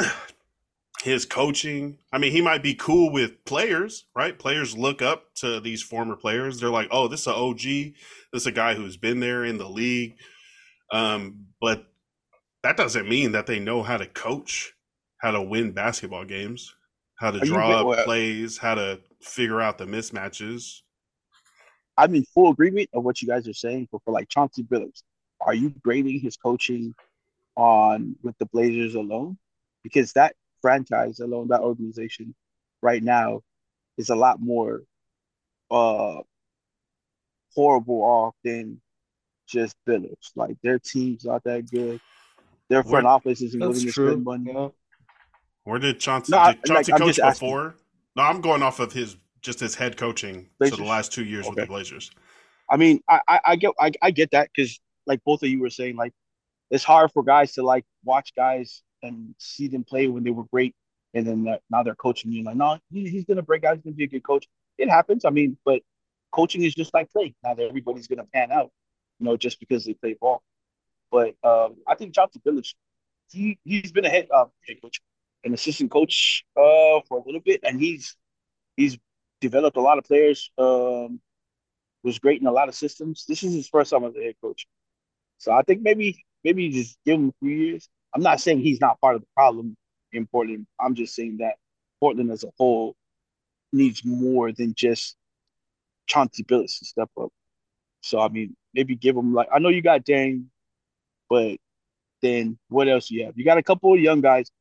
his coaching. I mean, he might be cool with players, right? Players look up to these former players. They're like, "Oh, this is an OG. This is a guy who's been there in the league." Um, but that doesn't mean that they know how to coach, how to win basketball games, how to Are draw up well- plays, how to figure out the mismatches. I'm in full agreement of what you guys are saying, but for like Chauncey Billups, are you grading his coaching on with the Blazers alone? Because that franchise alone, that organization right now is a lot more uh horrible off than just Billups. Like their team's not that good. Their front What- office isn't willing That's to true. spend money. Yeah. Where did Chauncey? No, did Chauncey like, coach just asking. before? No, I'm going off of his just his head coaching for the last two years with the Blazers. I mean, I I, I get I, I get that because like both of you were saying, like it's hard for guys to like watch guys and see them play when they were great, and then that, now they're coaching you like, no, he, he's gonna break out. He's gonna be a good coach. It happens. I mean, but coaching is just like playing. Not everybody's gonna pan out, you know, just because they play ball. But um, I think Chauncey Billups, he he's been a head uh, head coach, an assistant coach uh for a little bit, and he's he's developed a lot of players. Um, was great in a lot of systems. This is his first time as a head coach. So I think maybe maybe just give him a few years. I'm not saying he's not part of the problem in Portland. I'm just saying that Portland as a whole needs more than just Chauncey Billups to step up. So I mean, maybe give him like I know you got Dame, but then what else you have? You got a couple of young guys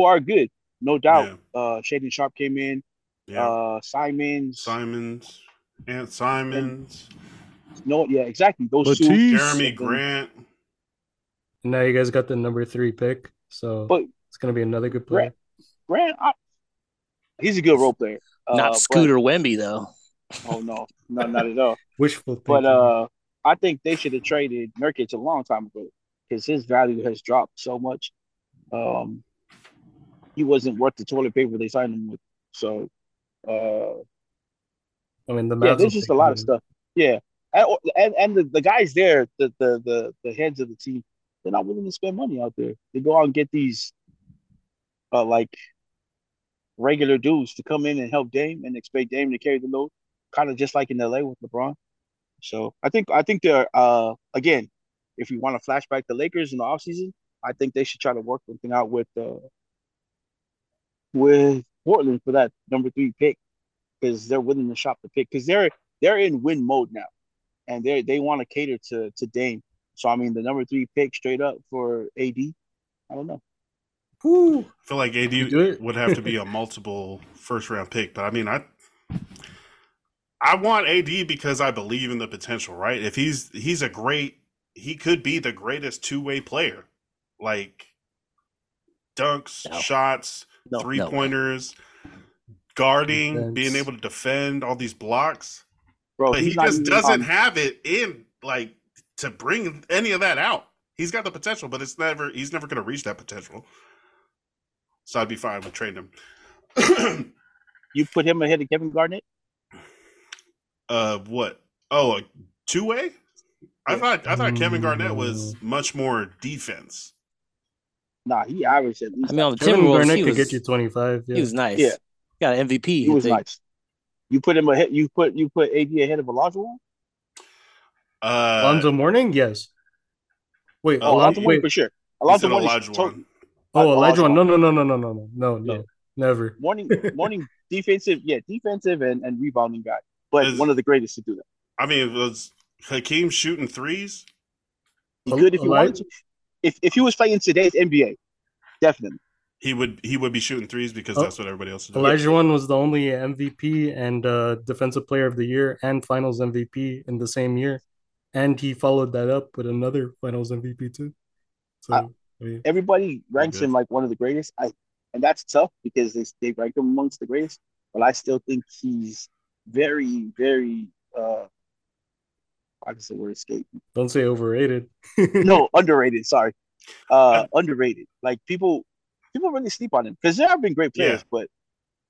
who are good, no doubt. Uh Shaedon Sharpe came in, Yeah, uh Simons, Simons, Ant Simons, no, yeah, exactly. Those Batiste. two. Jerami Grant. And now you guys got the number three pick, so But- it's gonna be another good player. Grant, I, he's a good role player. Uh, Not but- Scooter Wemby though. oh no, no, not at all. Wishful thinking. But uh, I think they should have traded Nurkic a long time ago because his value has dropped so much. Um, he wasn't worth the toilet paper they signed him with. So, uh, I mean, the yeah, there's just a lot of stuff. Yeah, and and, and the, the guys there, the, the the the heads of the team, they're not willing to spend money out there. They go out and get these, uh, like regular dudes to come in and help Dame and expect Dame to carry the load, kind of just like in LA with LeBron. So I think I think they're uh again, if you want to flashback the Lakers in the offseason, I think they should try to work something out with uh with Portland for that number three pick because they're willing to shop the pick because they're they're in win mode now, and they they want to cater to to Dame. So I mean, the number three pick straight up for AD. I don't know. Whew. I feel like AD would have to be a multiple first round pick, but I mean, I I want AD because I believe in the potential. Right? If he's he's a great, he could be the greatest two way player, like dunks, No. shots, No, three no way. pointers, guarding, Defense. being able to defend all these blocks. Bro, But he just doesn't on- have it in like to bring any of that out. He's got the potential, but it's never he's never gonna reach that potential. So I'd be fine with trading him. you put him ahead of Kevin Garnett. uh what? Oh, a two way? I thought I thought Kevin Garnett was much more defense. Nah, he averaged at least. I mean, on the Kevin Timberwolves, Garnett he could was, get you 25. Yeah. he was nice. Yeah. Got an MVP. he was think. nice. You put him ahead. You put you put AD ahead of Olajuwon. Uh Alonzo Mourning, yes. Wait, Oh, Alonzo, Alonzo wait. For sure. Alonzo said Mourning. Olajuwon. Oh, Elijah. Olajuwon. No, no, no, no, no, no, no, no, no, Yeah. never. Morning, morning defensive, yeah, defensive and, and rebounding guy, but Is- one of the greatest to do that. I mean, was Hakeem shooting threes? He Eli- could if he wanted to. If if he was fighting today's NBA, definitely. He would he would be shooting threes because Oh, that's what everybody else is doing. Olajuwon was the only MVP and uh, Defensive Player of the Year and Finals MVP in the same year, and he followed that up with another Finals MVP too. So Uh, I mean, everybody ranks him like one of the greatest. I and that's tough because they they rank him amongst the greatest. But I still think he's very, very uh I can say word escape. don't say overrated. No, underrated, sorry. Uh underrated. Like people people really sleep on him because there have been great players, but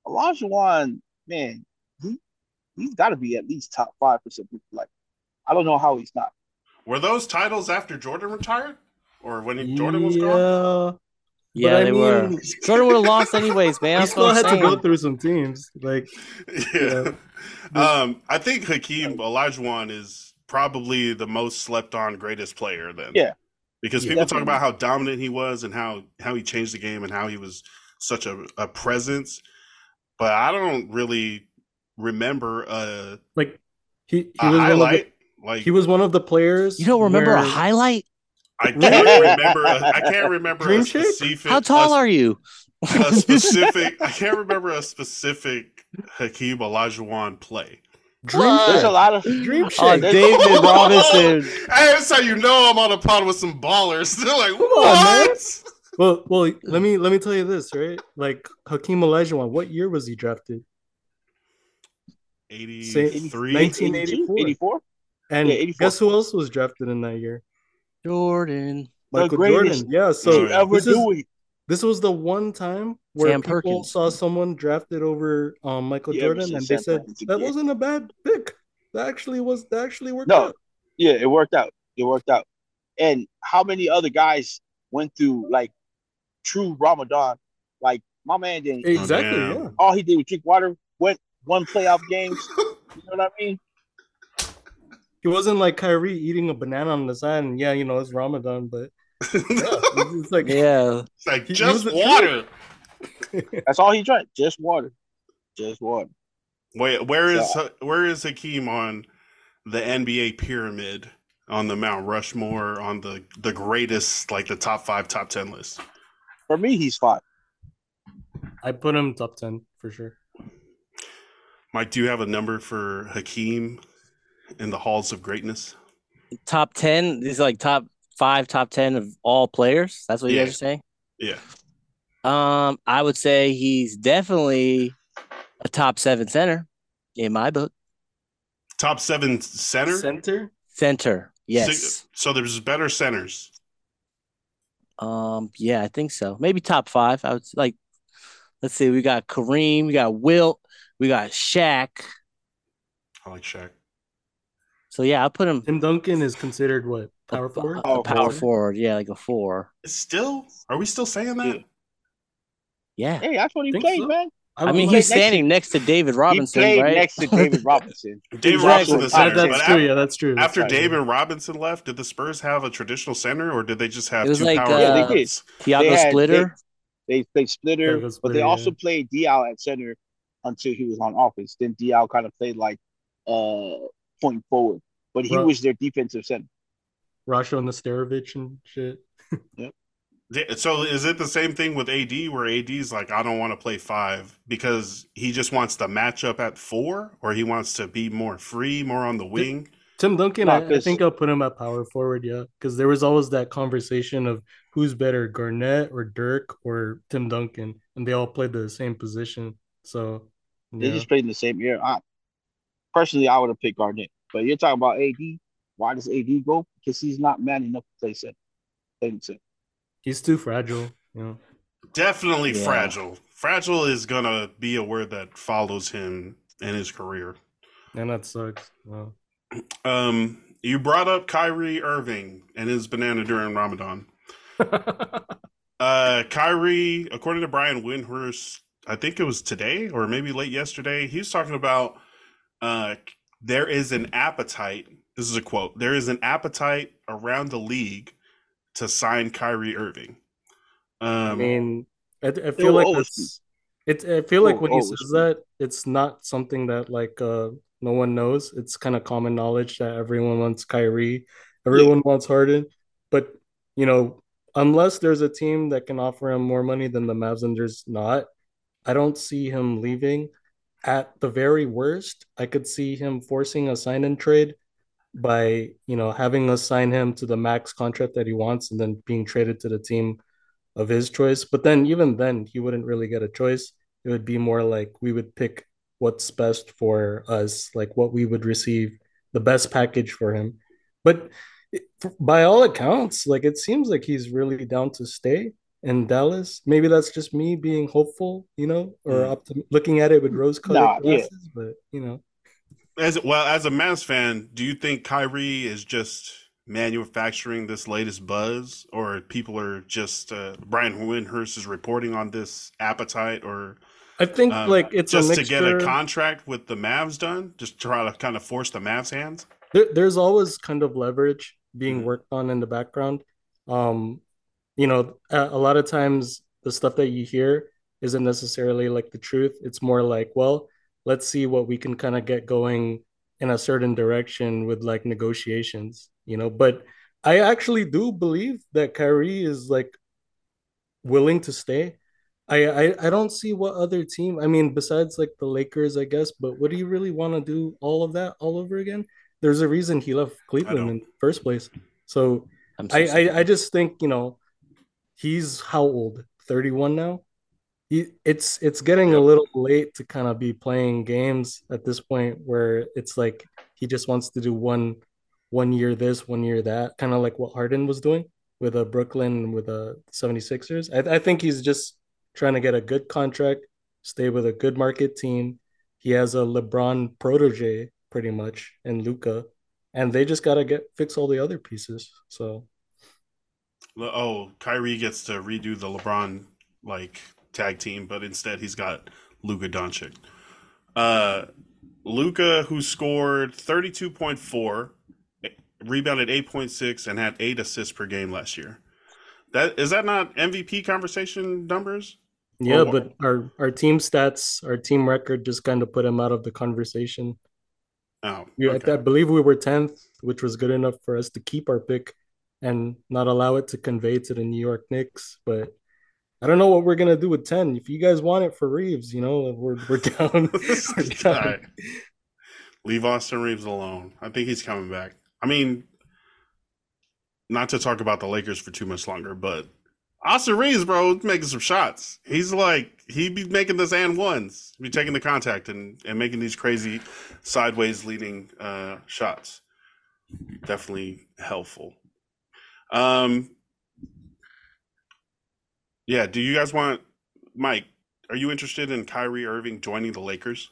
Olajuwon, man, he he's gotta be at least top five for some people. Like I don't know how he's not. Were those titles after Jordan retired, or when he, Jordan was gone? yeah. Yeah, I they were. Jordan would have lost anyways, man. He still what I'm had to go through some teams. Like Yeah. Um, I think Hakeem Olajuwon is probably the most slept on greatest player then. Yeah. Because Yeah. people talk about how dominant he was and how how he changed the game and how he was such a, a presence. But I don't really remember a, like he, he a was one of the, highlight. like he was one of the players. You don't remember a highlight? I can't remember a, I can't remember Dream a specific How tall a, are you? a specific I can't remember a specific Hakeem Olajuwon play. Dream What? There's a lot of Dream Oh, Shake. there's- David Robinson. Hey, that's how you know I'm on a pod with some ballers. They're like, Come on, man. what? Well, well, let me let me tell you this, right? Like Hakeem Olajuwon, what year was he drafted? 83. 1984. 84? And Yeah, 84. guess who else was drafted in that year? Jordan. Michael greatest Jordan. Yeah, so Oh, yeah. ever this is do it. This was the one time where Sam people Perkins. saw someone drafted over um Michael You ever Jordan see and they Sam said Perkins that again? wasn't a bad pick. That actually was that actually worked No. out. Yeah, it worked out. It worked out. And how many other guys went through like true Ramadan? Like my man didn't. Exactly, damn. yeah. All he did was drink water. Went one playoff games. You know what I mean? He wasn't like Kyrie eating a banana on the side and yeah, you know, it's Ramadan, but yeah, it's it's like Yeah. It's like He- he just was a water. That's all he drank. Just water. Just water. Wait, where is So- where is Hakeem on the NBA pyramid on the Mount Rushmore on the the greatest like the top five, top ten list? For me, he's five. I put him top ten for sure. Mike, do you have a number for Hakeem in the halls of greatness? Top 10. These are like top five, top 10 of all players. That's what you Yeah. guys are saying? Yeah. Um, I would say he's definitely a top seven center in my book. Top seven center. Center? Center. Yes. So, so there's better centers. Um, yeah, I think so. Maybe top five. I would like let's see, we got Kareem, we got Wilt, we got Shaq. I like Shaq. So yeah, I'll put him Tim Duncan is considered what? Power forward? a Power power forward. forward. Yeah, like a four. Still, are we still saying that? Yeah. Yeah. Hey, that's what he Think played, so? man. I mean, played he's next to- standing next to David Robinson, he played right? next to David Robinson. David Exactly. Robinson, the That- center. that's but true. af- Yeah, that's true. That's after right. David Robinson left, did the Spurs have a traditional center, or did they just have It was two like, power uh, Yeah, they forwards? Tiago They had- Splitter. They played Splitter, David but they yeah. also played Diaw at center until he was on offense. Then Diaw kind of played like uh point forward, but he Bro. was their defensive center. Rasho Nesterovic and shit. Yeah, So is it the same thing with AD, where AD's like, I don't want to play five because he just wants to match up at four, or he wants to be more free, more on the wing? Tim Duncan, Nah, I, I 'cause- think I'll put him at power forward, yeah. Because there was always that conversation of who's better, Garnett or Dirk or Tim Duncan, and they all played the same position. So They yeah. just played in the same year. I, personally, I would have picked Garnett. But you're talking about AD. Why does AD go? Because he's not man enough to play center. Play center. he's too fragile, you know. Definitely Yeah. fragile. Fragile is gonna be a word that follows him in his career. And that sucks. Wow. Um, you brought up Kyrie Irving and his banana during Ramadan. Uh, Kyrie, according to Brian Windhorst, I think it was today or maybe late yesterday, he was talking about uh, there is an appetite. This is a quote. There is an appetite around the league to sign Kyrie Irving. Um, I mean, I, I feel like that's it. I feel like when he says that, it's not something that like uh no one knows. It's kind of common knowledge that everyone wants Kyrie, everyone wants Harden, but you know, unless there's a team that can offer him more money than the Mavs, and there's not, I don't see him leaving. At the very worst, I could see him forcing a sign and trade by you know having us sign him to the max contract that he wants and then being traded to the team of his choice. But then even then he wouldn't really get a choice. It would be more like we would pick what's best for us, like what we would receive, the best package for him. But by all accounts, like it seems like he's really down to stay in Dallas. Maybe that's just me being hopeful, you know, or mm. optim- looking at it with rose-colored nah, glasses. Yeah. But you know, as well as a Mavs fan, do you think Kyrie is just manufacturing this latest buzz, or people are just uh, Brian Windhorst is reporting on this appetite, or I think um, like it's just to get a contract with the Mavs done, just try to kind of force the Mavs' hands. There, there's always kind of leverage being mm-hmm. worked on in the background. Um, you know, a, a lot of times the stuff that you hear isn't necessarily like the truth. It's more like, well, let's see what we can kind of get going in a certain direction with like negotiations, you know. But I actually do believe that Kyrie is like willing to stay. I, I I don't see what other team. I mean, besides like the Lakers, I guess. But what do you really want to do all of that all over again? There's a reason he left Cleveland in the first place. So, so I, I I just think you know he's how old? 31 now. It's it's getting a little late to kind of be playing games at this point where it's like he just wants to do one one year this, one year that, kind of like what Harden was doing with a Brooklyn with a 76ers. I, I think he's just trying to get a good contract, stay with a good market team. He has a LeBron protege pretty much and Luka and they just gotta get fix all the other pieces. So oh, Kyrie gets to redo the LeBron like tag team, but instead he's got Luka Doncic. Uh, Luka, who scored thirty two point four, rebounded eight point six, and had eight assists per game last year. That is that not MVP conversation numbers? Yeah, but our our team stats, our team record, just kind of put him out of the conversation. Oh, okay. I, I believe we were tenth, which was good enough for us to keep our pick and not allow it to convey to the New York Knicks. But I don't know what we're gonna do with ten. If you guys want it for Reaves, you know, we're we're down. we're down. Leave Austin Reaves alone. I think he's coming back. I mean, not to talk about the Lakers for too much longer, but Austin Reaves, bro, making some shots. He's like he'd be making this and ones, be taking the contact and and making these crazy sideways leading uh, shots. Definitely helpful. Um, yeah. Do you guys want Mike? Are you interested in Kyrie Irving joining the Lakers?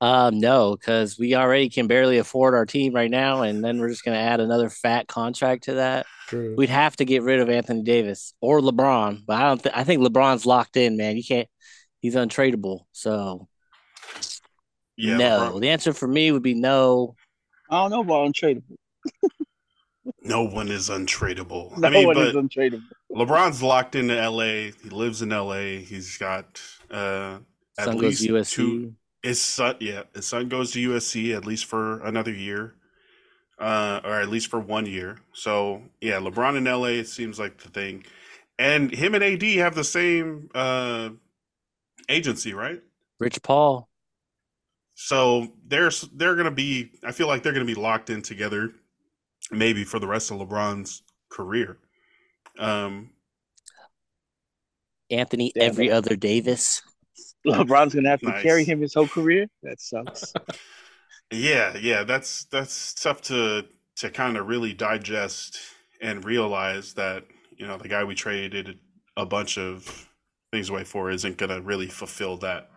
Um, no, because we already can barely afford our team right now, and then we're just going to add another fat contract to that. True. We'd have to get rid of Anthony Davis or LeBron, but I don't. Th- I think LeBron's locked in, man. You can't. He's untradeable. So, yeah, no. LeBron. The answer for me would be no. I don't know about untradeable. no one is untradeable. No I mean, one is untradeable. LeBron's locked into LA. He lives in LA. He's got uh, at son least USC. two. His son, yeah, his son goes to USC at least for another year, uh, or at least for one year. So yeah, LeBron in LA it seems like the thing, and him and AD have the same uh, agency, right? Rich Paul. So they're they're gonna be. I feel like they're gonna be locked in together maybe for the rest of LeBron's career. Um, Anthony, Damn every man. other Davis. LeBron's gonna have to nice. carry him his whole career. That sucks. yeah, yeah, that's that's tough to to kind of really digest and realize that you know the guy we traded a bunch of things away for isn't gonna really fulfill that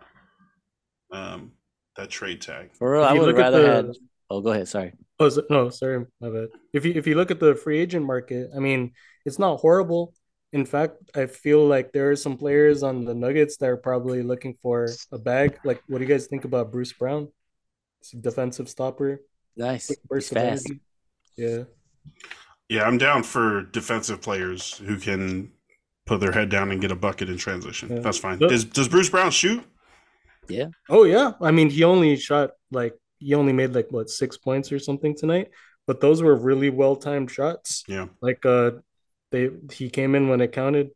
um that trade tag. For real, I would rather the, had. Oh, go ahead. Sorry. Oh no, sorry, my bad. If you if you look at the free agent market, I mean, it's not horrible. In fact, I feel like there are some players on the Nuggets that are probably looking for a bag. Like, what do you guys think about Bruce Brown? It's a defensive stopper. Nice. Fast. Yeah. Yeah, I'm down for defensive players who can put their head down and get a bucket in transition. Yeah. That's fine. Does does Bruce Brown shoot? Yeah. Oh yeah. I mean, he only shot like he only made like what six points or something tonight, but those were really well timed shots. Yeah, like uh, they he came in when it counted.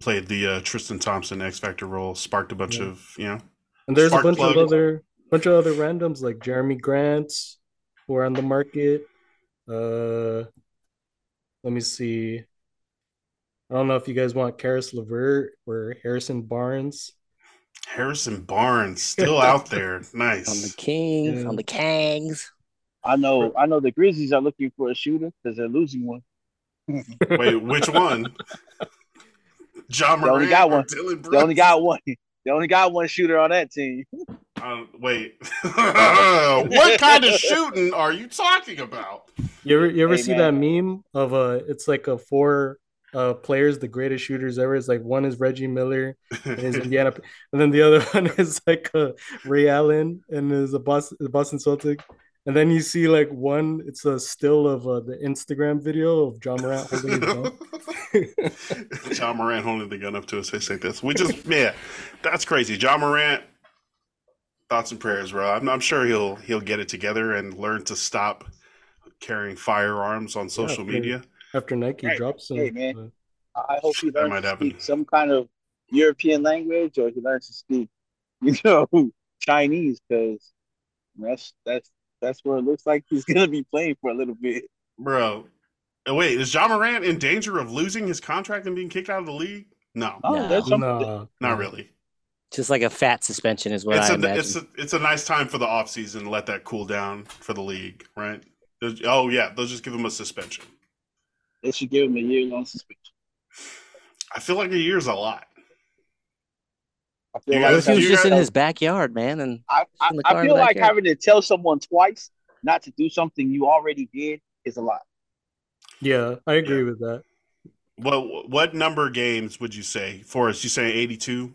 Played the uh, Tristan Thompson X Factor role, sparked a bunch yeah. of you know. And there's a bunch plug. of other bunch of other randoms like Jerami Grant who are on the market. Uh, let me see. I don't know if you guys want Caris LeVert or Harrison Barnes. Harrison Barnes still out there. Nice. On the Kings, Yeah. on the Kangs. I know. I know the Grizzlies are looking for a shooter because they're losing one. Wait, which one? John They only got one. Dylan They only got one. They only got one shooter on that team. Uh, wait. what kind of shooting are you talking about? You ever you ever Hey, see man. that meme of a? it's like a four uh players, the greatest shooters ever. It's like one is Reggie Miller and his Indiana, and then the other one is like uh, Ray Allen and is a Boston, the Boston Celtic. And then you see like one, it's a still of uh, the Instagram video of Ja Morant holding his gun. Ja Morant holding the gun up to his face like this. We just, yeah, that's crazy. Ja Morant, thoughts and prayers, bro. I'm, I'm sure he'll he'll get it together and learn to stop carrying firearms on social Yeah, media. After Nike Hey, drops him. hey, man. I hope he learns might to happen. speak some kind of European language or he learns to speak, you know, Chinese because that's that's that's where it looks like he's gonna be playing for a little bit. Bro, wait, is Ja Morant in danger of losing his contract and being kicked out of the league? No, Oh, No. there's some. nah, not really. Just like a fat suspension is what It's I a, imagine. it's a it's a nice time for the offseason. To let that cool down for the league, right? There's- Oh yeah, they'll just give him a suspension. They should give him a year long suspension. I feel like a year's a lot. I feel You What guys- he was you just in guys- his backyard, man? And I, I, I feel like having to tell someone twice not to do something you already did is a lot. Yeah, I agree Yeah. with that. Well, what number of games would you say? Forest, you saying eighty two?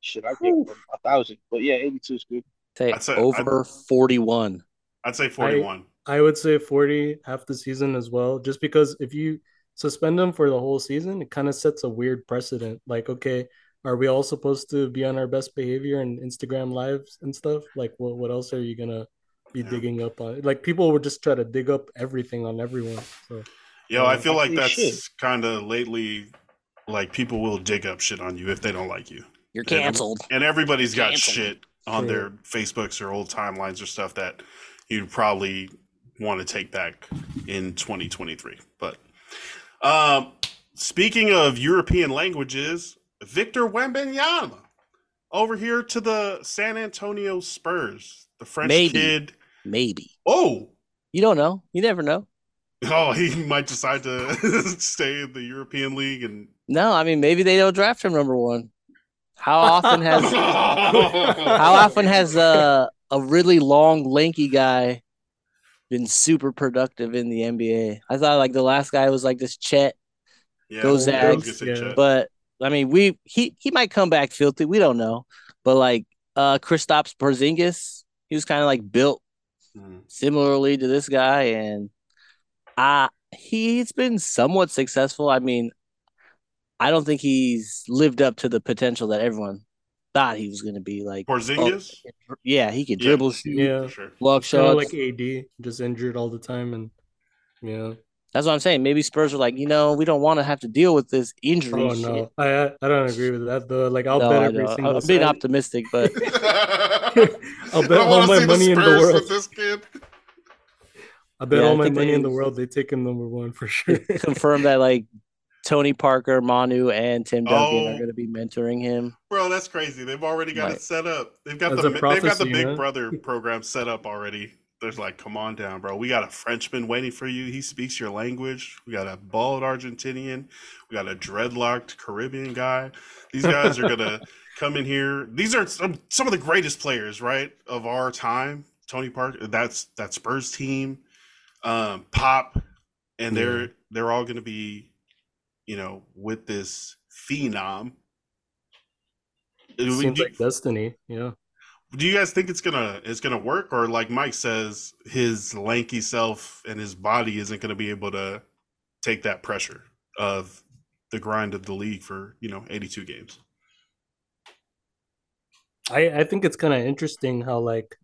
Should I give a thousand? But yeah, 82 is good. say I'd say- over 41. I'd say forty one. I would say 40 half the season as well, just because if you suspend them for the whole season, it kind of sets a weird precedent. Like, okay, are we all supposed to be on our best behavior and Instagram lives and stuff? Like, what what else are you gonna be Yeah. digging up on? Like, people would just try to dig up everything on everyone. So Yo, I Uh, feel like that's kind of lately. Like people will dig up shit on you if they don't like you, You're canceled. and everybody's got Canceled. shit on True. their Facebooks or old timelines or stuff that you'd probably want to take back in 2023. But um, speaking of European languages, Victor Wembanyama over here to the San Antonio Spurs, the French Maybe. kid. Maybe. Oh, You don't know. You never know. oh, he might decide to stay in the European League and No, I mean maybe they don't draft him number one. How often has how often has uh, a really long, lanky guy been super productive in the NBA? I thought like the last guy was like this Chet, yeah, Go Zags. Yeah. But I mean we he he might come back filthy. We don't know, but like uh Kristaps Porzingis, he was kind of like built Mhm. similarly to this guy, and uh he's been somewhat successful. I mean, I don't think he's lived up to the potential that everyone thought he was going to be. Like, oh, Porzingis, oh, yeah, he could Yeah. dribble, shoot, yeah, for sure. block kind of shots. like AD, just injured all the time, and yeah. That's what I'm saying. Maybe Spurs are like, you know, we don't want to have to deal with this oh, injury Oh shit. no, I I I don't agree with that though. Like, I'll No, bet every single. I'm being optimistic, but I'll bet all my see money in the world. with this kid. I bet Yeah, I all my think money in the world they take him number one for sure. confirm that like Tony Parker, Manu, and Tim Duncan Oh. are going to be mentoring him. Bro, that's crazy. They've already got it set up. They've got That's the a they've got the Big huh? Brother program set up already. There's like, come on down, bro. We got a Frenchman waiting for you. He speaks your language. We got a bald Argentinian. We got a dreadlocked Caribbean guy. These guys are gonna come in here. These are some, some of the greatest players, right, of our time. Tony Parker. That's that Spurs team. Um, Pop, and they're they're all gonna be, you know, with this phenom. It seems do- like destiny. Yeah. do you guys think it's gonna it's gonna work or like mike says his lanky self and his body isn't gonna be able to take that pressure of the grind of the league for you know 82 games I, I think it's kind of interesting how like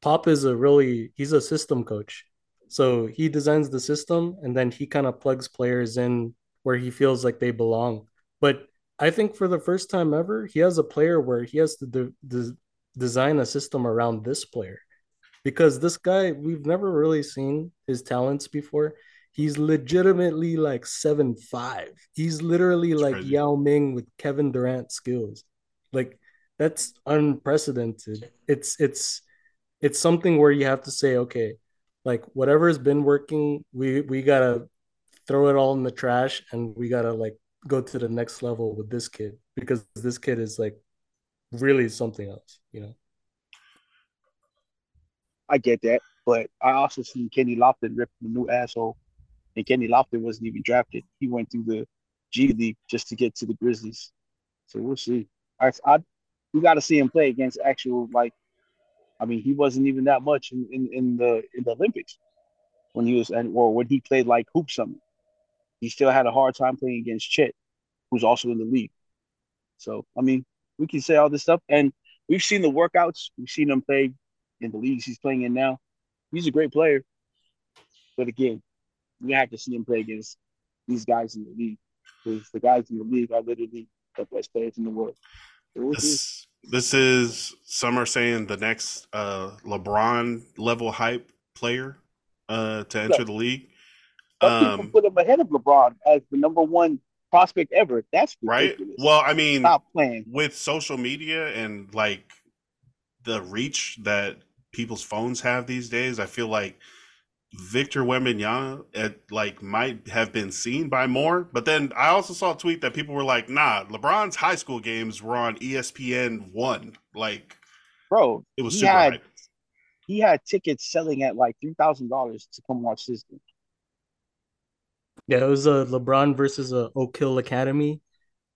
Pop is a really he's a system coach. So he designs the system and then he kind of plugs players in where he feels like they belong. But I think for the first time ever, he has a player where he has to de- de- design a system around this player because this guy we've never really seen his talents before. He's legitimately like seven five. He's literally like crazy. Yao Ming with Kevin Durant skills. Like that's unprecedented. It's it's it's something where you have to say, okay, like whatever has been working, we we gotta throw it all in the trash and we gotta like go to the next level with this kid because this kid is like really something else, you know. I get that, but I also seen Kenny Lofton rip the new asshole, and Kenny Lofton wasn't even drafted. He went through the G League just to get to the Grizzlies. So we'll see. I, I we got to see him play against actual like. I mean, he wasn't even that much in, in, in the in the Olympics when he was and or when he played like hoop something. He still had a hard time playing against Chet, who's also in the league. So I mean, we can say all this stuff, and we've seen the workouts. We've seen him play in the leagues he's playing in now. He's a great player, but again, we have to see him play against these guys in the league because the guys in the league are literally the best players in the world. So we'll see. This this is some are saying the next uh, LeBron level hype player uh, to enter the league. Some people Um, put him ahead of LeBron as the number one prospect ever. That's right? Well, I mean, stop playing. with social media and like the reach that people's phones have these days, I feel like Victor Wembanyama it like might have been seen by more. But then I also saw a tweet that people were like, "Nah, LeBron's high school games were on ESPN one. Like Bro, it was he super had hype." he had tickets selling at like three thousand dollars to come watch this game. Yeah, it was a LeBron versus a Oak Hill Academy.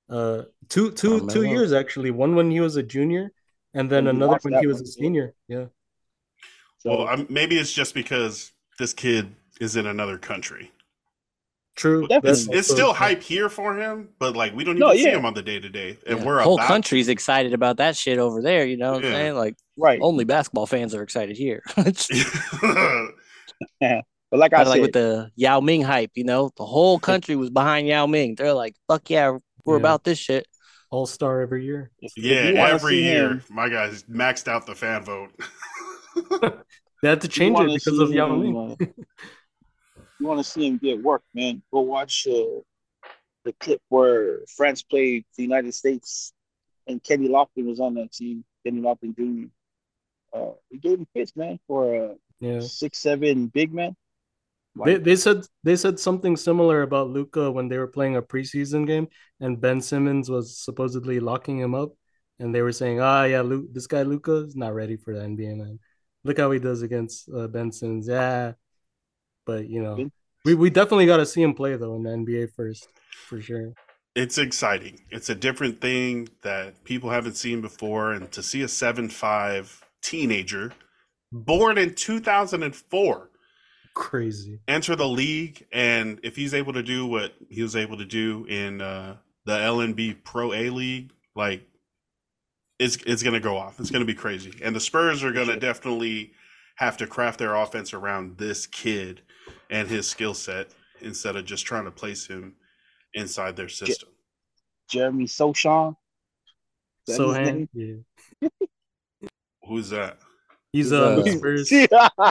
Uh, two two two years actually. One when he was a junior, and then Oh, you another when he was one, a senior. Yeah, So Well, I'm, maybe it's just because this kid is in another country. true. It's, it's still hype here for him, but like we don't No, even see him on the day to day, and Yeah. we're whole about country's excited about that shit over there. You know what Yeah. I'm saying? Like right. only basketball fans are excited here. It's To. But like I kind of said, like with the Yao Ming hype. You know, the whole country was behind Yao Ming. They're like, "Fuck yeah, we're Yeah. about this shit." All star every year. if- if yeah, every year, him- my guys maxed out the fan vote. They had to change it because of Yao him, Ming. uh, you want to see him get work, man? Go watch uh, the clip where France played the United States, and Kenny Lofton was on that team. Kenny Lofton Jr. Uh, he gave him fits, man, for a Yeah. six seven big man. They, they said they said something similar about Luka when they were playing a preseason game and Ben Simmons was supposedly locking him up and they were saying ah yeah Lu- this guy Luka is not ready for the NBA man. Look how he does against uh, Ben Simmons. Yeah. But you know we, we definitely got to see him play though in the NBA first for sure. It's exciting. It's a different thing that people haven't seen before, and to see a seven five teenager born in two thousand and four crazy enter the league, and if he's able to do what he was able to do in uh, the LNB Pro A League, like it's it's gonna go off. It's gonna be crazy, and the Spurs are gonna Sure. definitely have to craft their offense around this kid and his skill set instead of just trying to place him inside their system. Jeremy Sochan. Is so his Han, name? yeah Who's that? He's He's, uh, uh, the Spurs the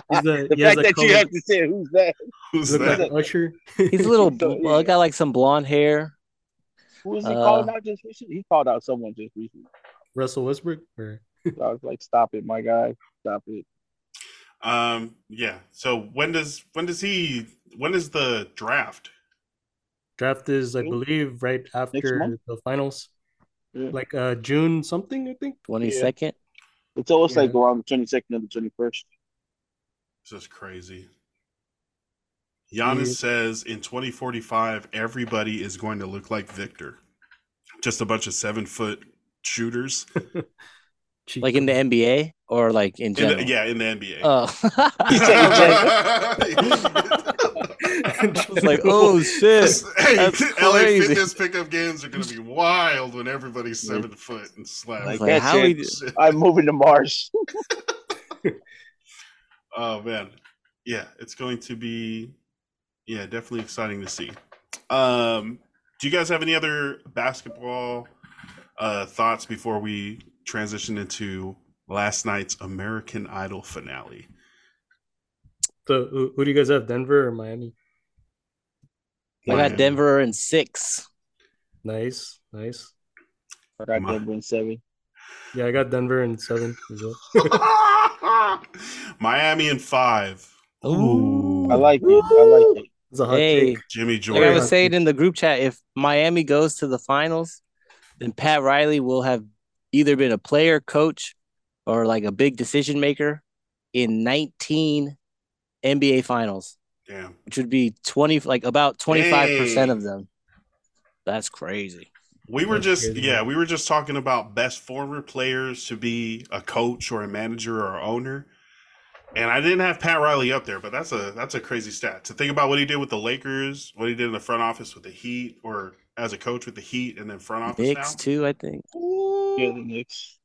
he's a, he fact a that color, you have to say who's that? Who's look that? like Usher He's a little, So, well, yeah. got like some blonde hair. Who was he Uh, calling out just recently? He called out someone just recently. Russell Westbrook or I was like, "Stop it, my guy! Stop it!" Um, yeah. So when does when does he when is the draft? draft is I believe right after the finals Yeah. like uh June something I think Twenty second. It's almost like around the twenty second or the twenty first. This is crazy. Giannis Yeah. says in 2045 everybody is going to look like Victor. Just a bunch of seven foot shooters. Cheat Like in the. NBA or like in In general. the, yeah, in the NBA. Oh. it's It's like, oh shit. hey, That's LA crazy. Fitness pickup games are going to be wild when everybody's seven foot and slap. Like Like, how shit. he- I'm moving to Mars. Oh man, yeah, it's going to be, yeah, definitely exciting to see. Um, do you guys have any other basketball uh, thoughts before we transition into last night's American Idol finale. So who, who do you guys have? Denver or Miami? I got Denver in six. Nice, nice. I got My- Denver in seven. Yeah, I got Denver in seven as well. Miami in five. Ooh. I like it. I like it. It's a hot Hey, take. Jimmy like I was saying in the group chat, if Miami goes to the finals, then Pat Riley will have either been a player, coach, or like a big decision maker in 19 NBA finals, Damn. which would be 20, like about 25% Dang. of them. That's crazy. We were That's just crazy. yeah, we were just talking about best former players to be a coach or a manager or owner. And I didn't have Pat Riley up there, but that's a that's a crazy stat. To think about what he did with the Lakers, what he did in the front office with the Heat, or as a coach with the Heat and then front office Knicks, now. too, I think. Yeah, the Knicks.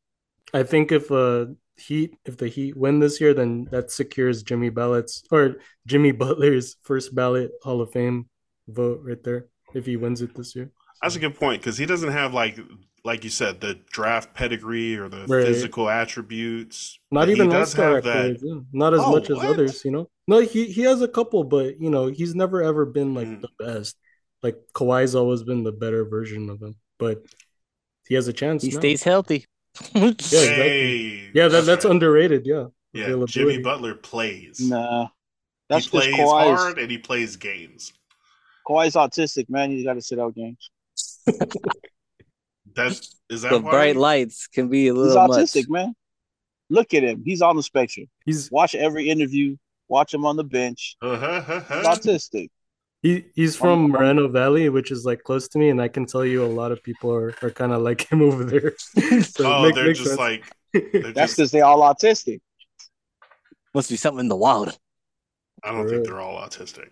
I think if uh Heat if the Heat win this year, then that secures Jimmy Ballott's or Jimmy Butler's first ballot Hall of Fame vote right there if he wins it this year. That's a good point because he doesn't have like like you said the draft pedigree or the Right. physical attributes. Not but he even does have that. accolades, yeah. Not as Oh, much as what? others, you know. No, he he has a couple, but you know he's never ever been like Mm. the best. Like Kawhi's always been the better version of him, but he has a chance. He now. stays healthy. Yeah, exactly. Hey, Yeah, that, that's right. underrated. Yeah, Yeah, availability. Jimmy Butler plays. Nah. That's he plays Kawhi's, hard and he plays games. Kawhi's autistic, man. He's got to sit out games. That is that the why? bright lights can be a He's little much. autistic, man. Look at him. He's on the spectrum. He's Watch every interview. Watch him on the bench. Uh-huh, uh-huh. He's autistic. He he's from Moreno Valley, which is like close to me, and I can tell you a lot of people are, are kind of like him over there. so it oh, make- they're makes just sense. like they're That's just, because they all autistic. Must be something in the wild. I don't For think real. they're all autistic.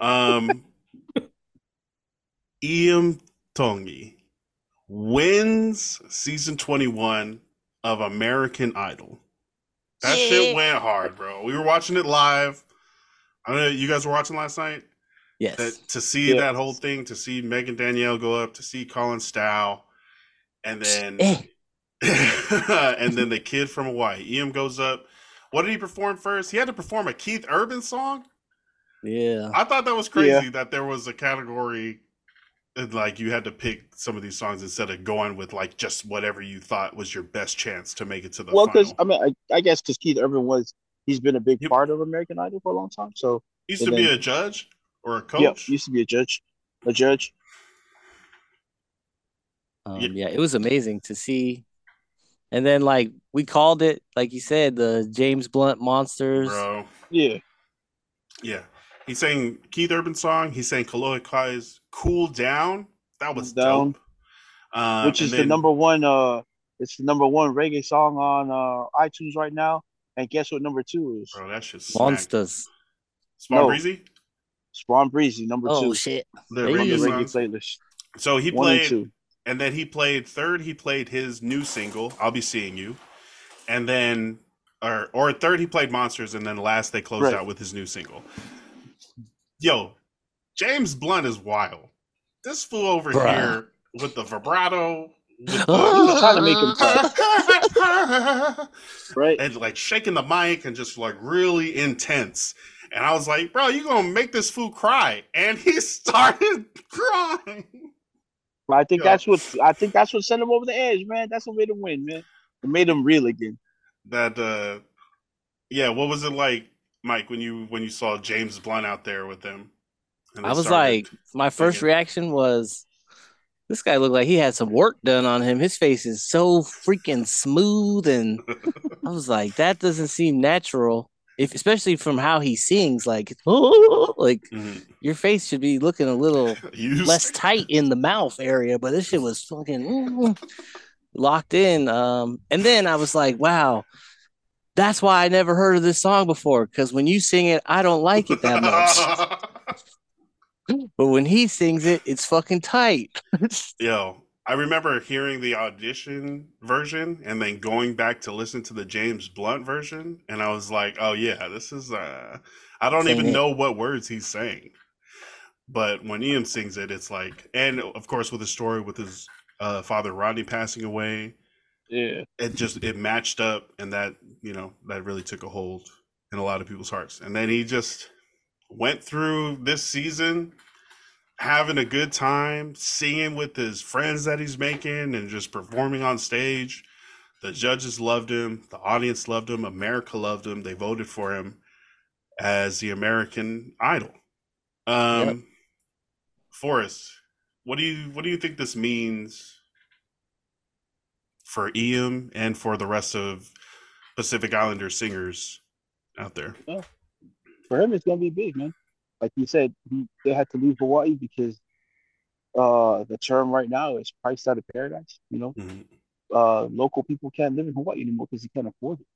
Um, Iam Tongi wins season twenty one of American Idol. That shit went hard, bro. We were watching it live. I don't know. You guys were watching last night. Yes. that to see Yeah. that whole thing, to see Megan Danielle go up, to see Colin Stough, and then Eh. and then the kid from Hawaii, Em goes up. What did he perform first? He had to perform a Keith Urban song. Yeah. I thought that was crazy Yeah. that there was a category and, like you had to pick some of these songs instead of going with like just whatever you thought was your best chance to make it to the Well, because I mean, I, I guess because Keith Urban was he's been a big Yep. part of American Idol for a long time. So He used and to be a judge or a coach. yeah, used to be a judge, a judge. Um, Yeah. yeah, it was amazing to see. And then, like, we called it, like you said, the James Blunt Monsters. Bro. Yeah, Yeah. He sang Keith Urban song. He sang Kolohe Kai's Cool Down. That was Cool Down. dope. Um, which and is the number one. Uh, it's the number one reggae song on uh iTunes right now. And guess what number two is? Bro, that shit's Monsters. Small No. Breezy? Spawnbreezie number Oh, two shit. The Hey. on the reggae reggae songs. playlist. So he One played, two. and then he played third. He played his new single, "I'll Be Seeing You," and then, or or third he played Monsters, and then last they closed Right. out with his new single. Yo, James Blunt is wild. This fool over Bruh. here with the vibrato, with He's trying to make him the Right. and like shaking the mic and just like really intense. And I was like, bro, you gonna make this fool cry? And he started crying. But I think Yeah. that's what I think that's what sent him over the edge, man. That's what way to win, man. It made him real again. That uh yeah, what was it like, Mike, when you when you saw James Blunt out there with them? I was like, my first thinking- reaction was, this guy looked like he had some work done on him. His face is so freaking smooth, and I was like, that doesn't seem natural. If especially from how he sings, like, like Mhm. your face should be looking a little less tight in the mouth area, but this shit was fucking mm, locked in. Um, and then I was like, wow, that's why I never heard of this song before. Because when you sing it, I don't like it that much. but when he sings it, it's fucking tight. Yo, I remember hearing the audition version and then going back to listen to the James Blunt version, and I was like, "Oh yeah, this is." uh I don't Sing even it. know what words he's saying, but when Ian sings it, it's like, and of course with his story with his uh, father Rodney passing away, Yeah. it just it matched up and that you know that really took a hold in a lot of people's hearts and then he just went through this season having a good time singing with his friends that he's making and just performing on stage the judges loved him the audience loved him america loved him they voted for him as the american idol um Yep. Forest what do you what do you think this means for Iam and for the rest of Pacific Islander singers out there. For him, it's gonna be big, man. Like you said, he, they had to leave Hawaii because uh the term right now is priced out of paradise. You know, Mhm. uh local people can't live in Hawaii anymore because he can't afford it.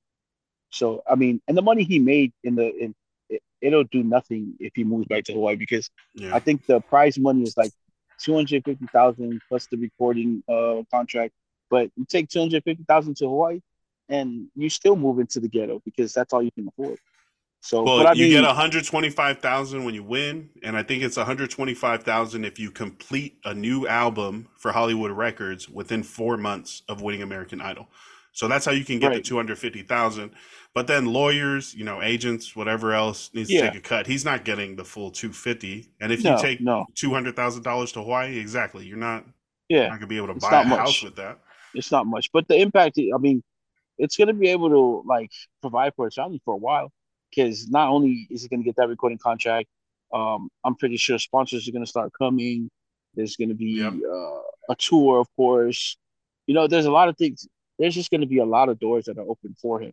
So I mean, and the money he made in the in it, it'll do nothing if he moves back to Hawaii because Yeah. I think the prize money is like two hundred fifty thousand plus the recording uh contract. But you take two hundred fifty thousand to Hawaii, and you still move into the ghetto because that's all you can afford. So, well, but I you mean, get 125,000 when you win, and I think it's 125,000 if you complete a new album for Hollywood Records within 4 months of winning American Idol. So that's how you can get the Right. 250,000. But then lawyers, you know, agents, whatever else needs Yeah. to take a cut. He's not getting the full 250. And if no, you take no, $200,000 to Hawaii, exactly, you're not yeah, not going to be able to It's buy a much. house with that. it's not much, but the impact. I mean, it's gonna be able to like provide for its family for a while because not only is he gonna get that recording contract, um, I'm pretty sure sponsors are gonna start coming. There's gonna be Yep. uh, a tour, of course. You know, there's a lot of things. There's just gonna be a lot of doors that are open for him.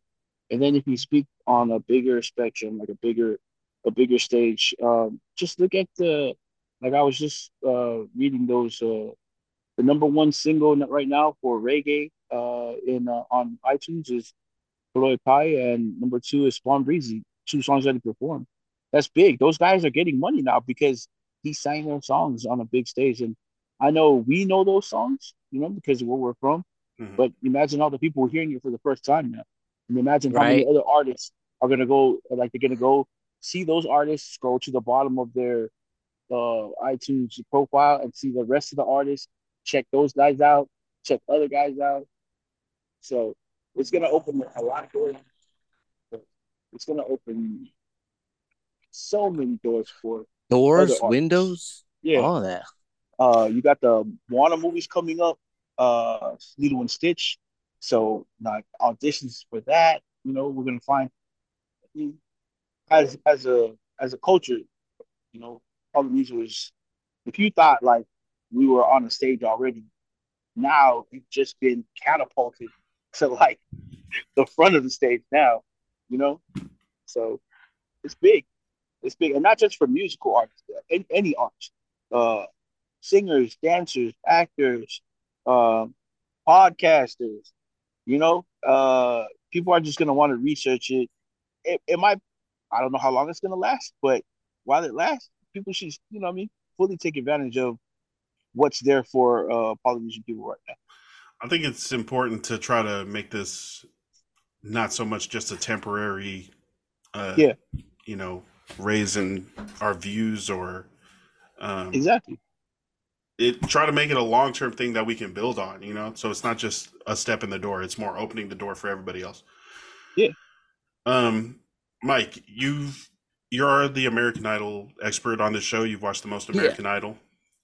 And then if you speak on a bigger spectrum, like a bigger, a bigger stage, um, just look at the. Like I was just uh, reading those. Uh, the number one single right now for reggae uh, in uh, on iTunes is Kolohe Kai, and number two is Spawnbreezie. Two songs that he performed. That's big. Those guys are getting money now because he sang their songs on a big stage, and I know we know those songs, you know, because of where we're from. Mhm. But imagine all the people hearing it for the first time now, and imagine how Right. many other artists are gonna go, like they're gonna go see those artists, scroll to the bottom of their uh, iTunes profile, and see the rest of the artists. Check those guys out. Check other guys out. So it's gonna open a lot of doors. It's gonna open so many doors for Doors, windows, yeah. all that. Uh, you got the Warner movies coming up, uh, Lilo and Stitch. So like auditions for that. You know, we're gonna find as as a as a culture. You know, Polynesia was. If you thought like we were on a stage already, now you've just been catapulted to like the front of the stage now. You know, so it's big. It's big, and not just for musical artists, any, any arts. Uh, singers, dancers, actors, um, podcasters. You know, uh, people are just gonna want to research it. It, it might, I don't know how long it's gonna last, but while it lasts, people should, you know, I mean, fully take advantage of what's there for uh, Polynesian people right now. I think it's important to try to make this not so much just a temporary, uh, Yeah. you know, raising our views or um, Exactly. it try to make it a long term thing that we can build on. You know, so it's not just a step in the door; it's more opening the door for everybody else. Yeah. Um, Mike, you've you're the American Idol expert on this show. You've watched the most Yeah. American Idol.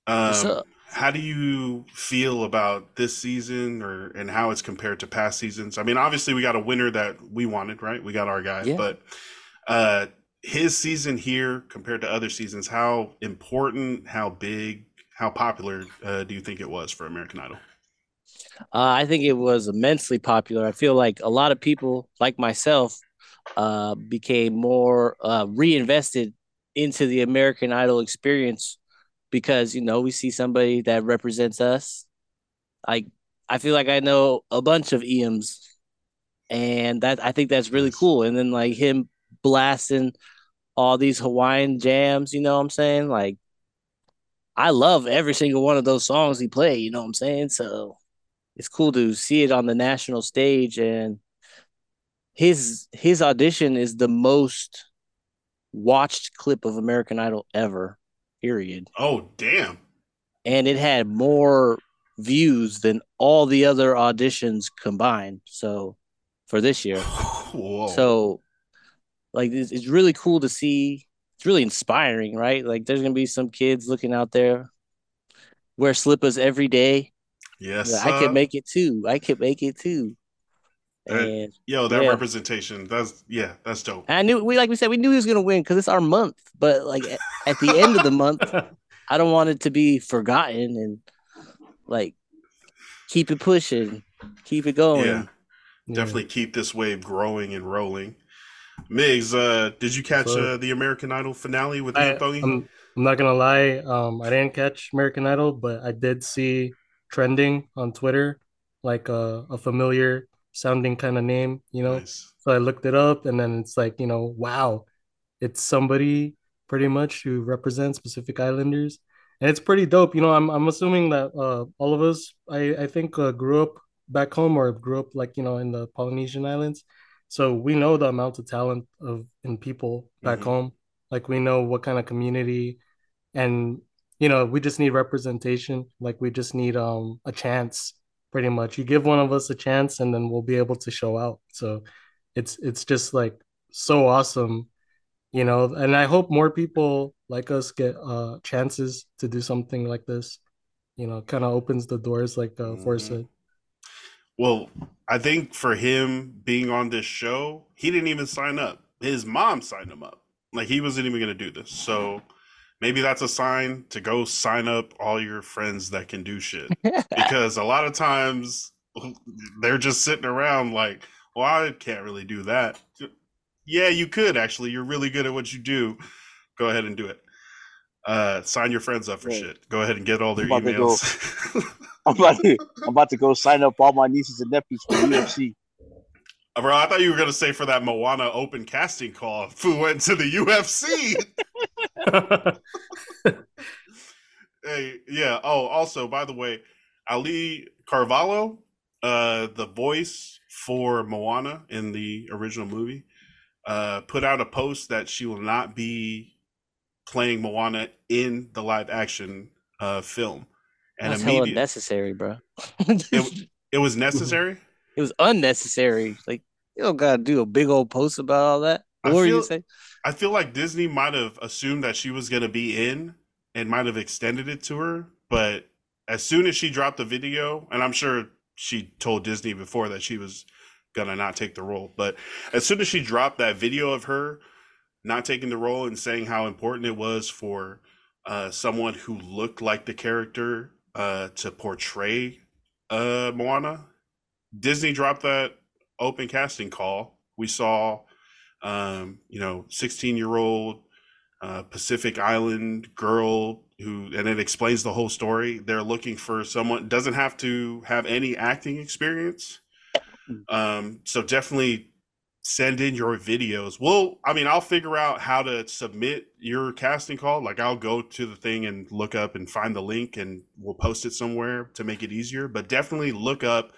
What's Um, up? How do you feel about this season or and how it's compared to past seasons i mean obviously we got a winner that we wanted right we got our guy Yeah. but uh his season here compared to other seasons how important how big how popular uh, do you think it was for american idol Uh, I think it was immensely popular. I feel like a lot of people, like myself, uh, became more uh, reinvested into the American Idol experience because you know we see somebody that represents us. Like I feel like I know a bunch of EMs, and that I think that's really cool. And then like him blasting all these Hawaiian jams, you know what I'm saying? Like I love every single one of those songs he played. You know what I'm saying? So it's cool to see it on the national stage and his his audition is the most watched clip of American Idol ever period oh damn and it had more views than all the other auditions combined. So for this year. Whoa. So like it's, it's really cool to see. It's really inspiring, right? Like there's gonna be some kids looking out there wear slippers every day. yes, I uh, could make it too. I could make it too. That- And Yo, that yeah. representation. That's yeah, that's dope. I knew we like we said we knew he was gonna win because it's our month. But like at, at the end of the month, I don't want it to be forgotten and like keep it pushing, keep it going. Yeah, definitely keep this wave growing and rolling. Migz, uh, did you catch So- uh, the American Idol finale with I, I'm, I'm not gonna lie. Um, I didn't catch American Idol, but I did see trending on Twitter, like a, a familiar sounding kind of name, you know. Nice. So I looked it up, and then it's like, you know, wow, it's somebody pretty much who represents Pacific Islanders, and it's pretty dope. You know, I'm I'm assuming that uh, all of us, I I think, uh, grew up back home or grew up like you know in the Polynesian islands, so we know the amount of talent of in people back Mhm. home. Like we know what kind of community, and you know, we just need representation. Like we just need um a chance pretty much. You give one of us a chance and then we'll be able to show out. So it's it's just like so awesome, you know, and I hope more people like us get uh chances to do something like this. You know, kind of opens the doors like uh Mhm. said. Well, I think for him being on this show, he didn't even sign up. His mom signed him up. Like he wasn't even going to do this. So maybe that's a sign to go sign up all your friends that can do shit. because a lot of times they're just sitting around like, well, I can't really do that. Yeah, you could actually. You're really good at what you do. Go ahead and do it. Uh, sign your friends up for Right. shit. Go ahead and get all their I'm about go. emails. I'm about to I'm about to go sign up all my nieces and nephews for UFC. Bro, I thought you were gonna say for that Moana open casting call, who went to the UFC. hey, yeah. Oh, also, by the way, Auli'i Cravalho, uh, the voice for Moana in the original movie, uh, put out a post that she will not be playing Moana in the live action uh, film. And That's hella necessary, bro. it, it was necessary. It was unnecessary. Like you don't gotta do a big old post about all that. I were feel- gonna say? I feel like Disney might have assumed that she was to be in and might have extended it to her. But as soon as she dropped the video, and I'm sure she told Disney before that she was to not take the role, but as soon as she dropped that video of her not taking the role and saying how important it was for uh, someone who looked like the character uh, to portray uh, Moana, Disney dropped that open casting call. We saw um, you know, 16 year old uh, Pacific Island girl who, and it explains the whole story. They're looking for someone doesn't have to have any acting experience. Um, so definitely send in your videos. Well, I mean, I'll figure out how to submit your casting call. Like I'll go to the thing and look up and find the link and we'll post it somewhere to make it easier. But definitely look up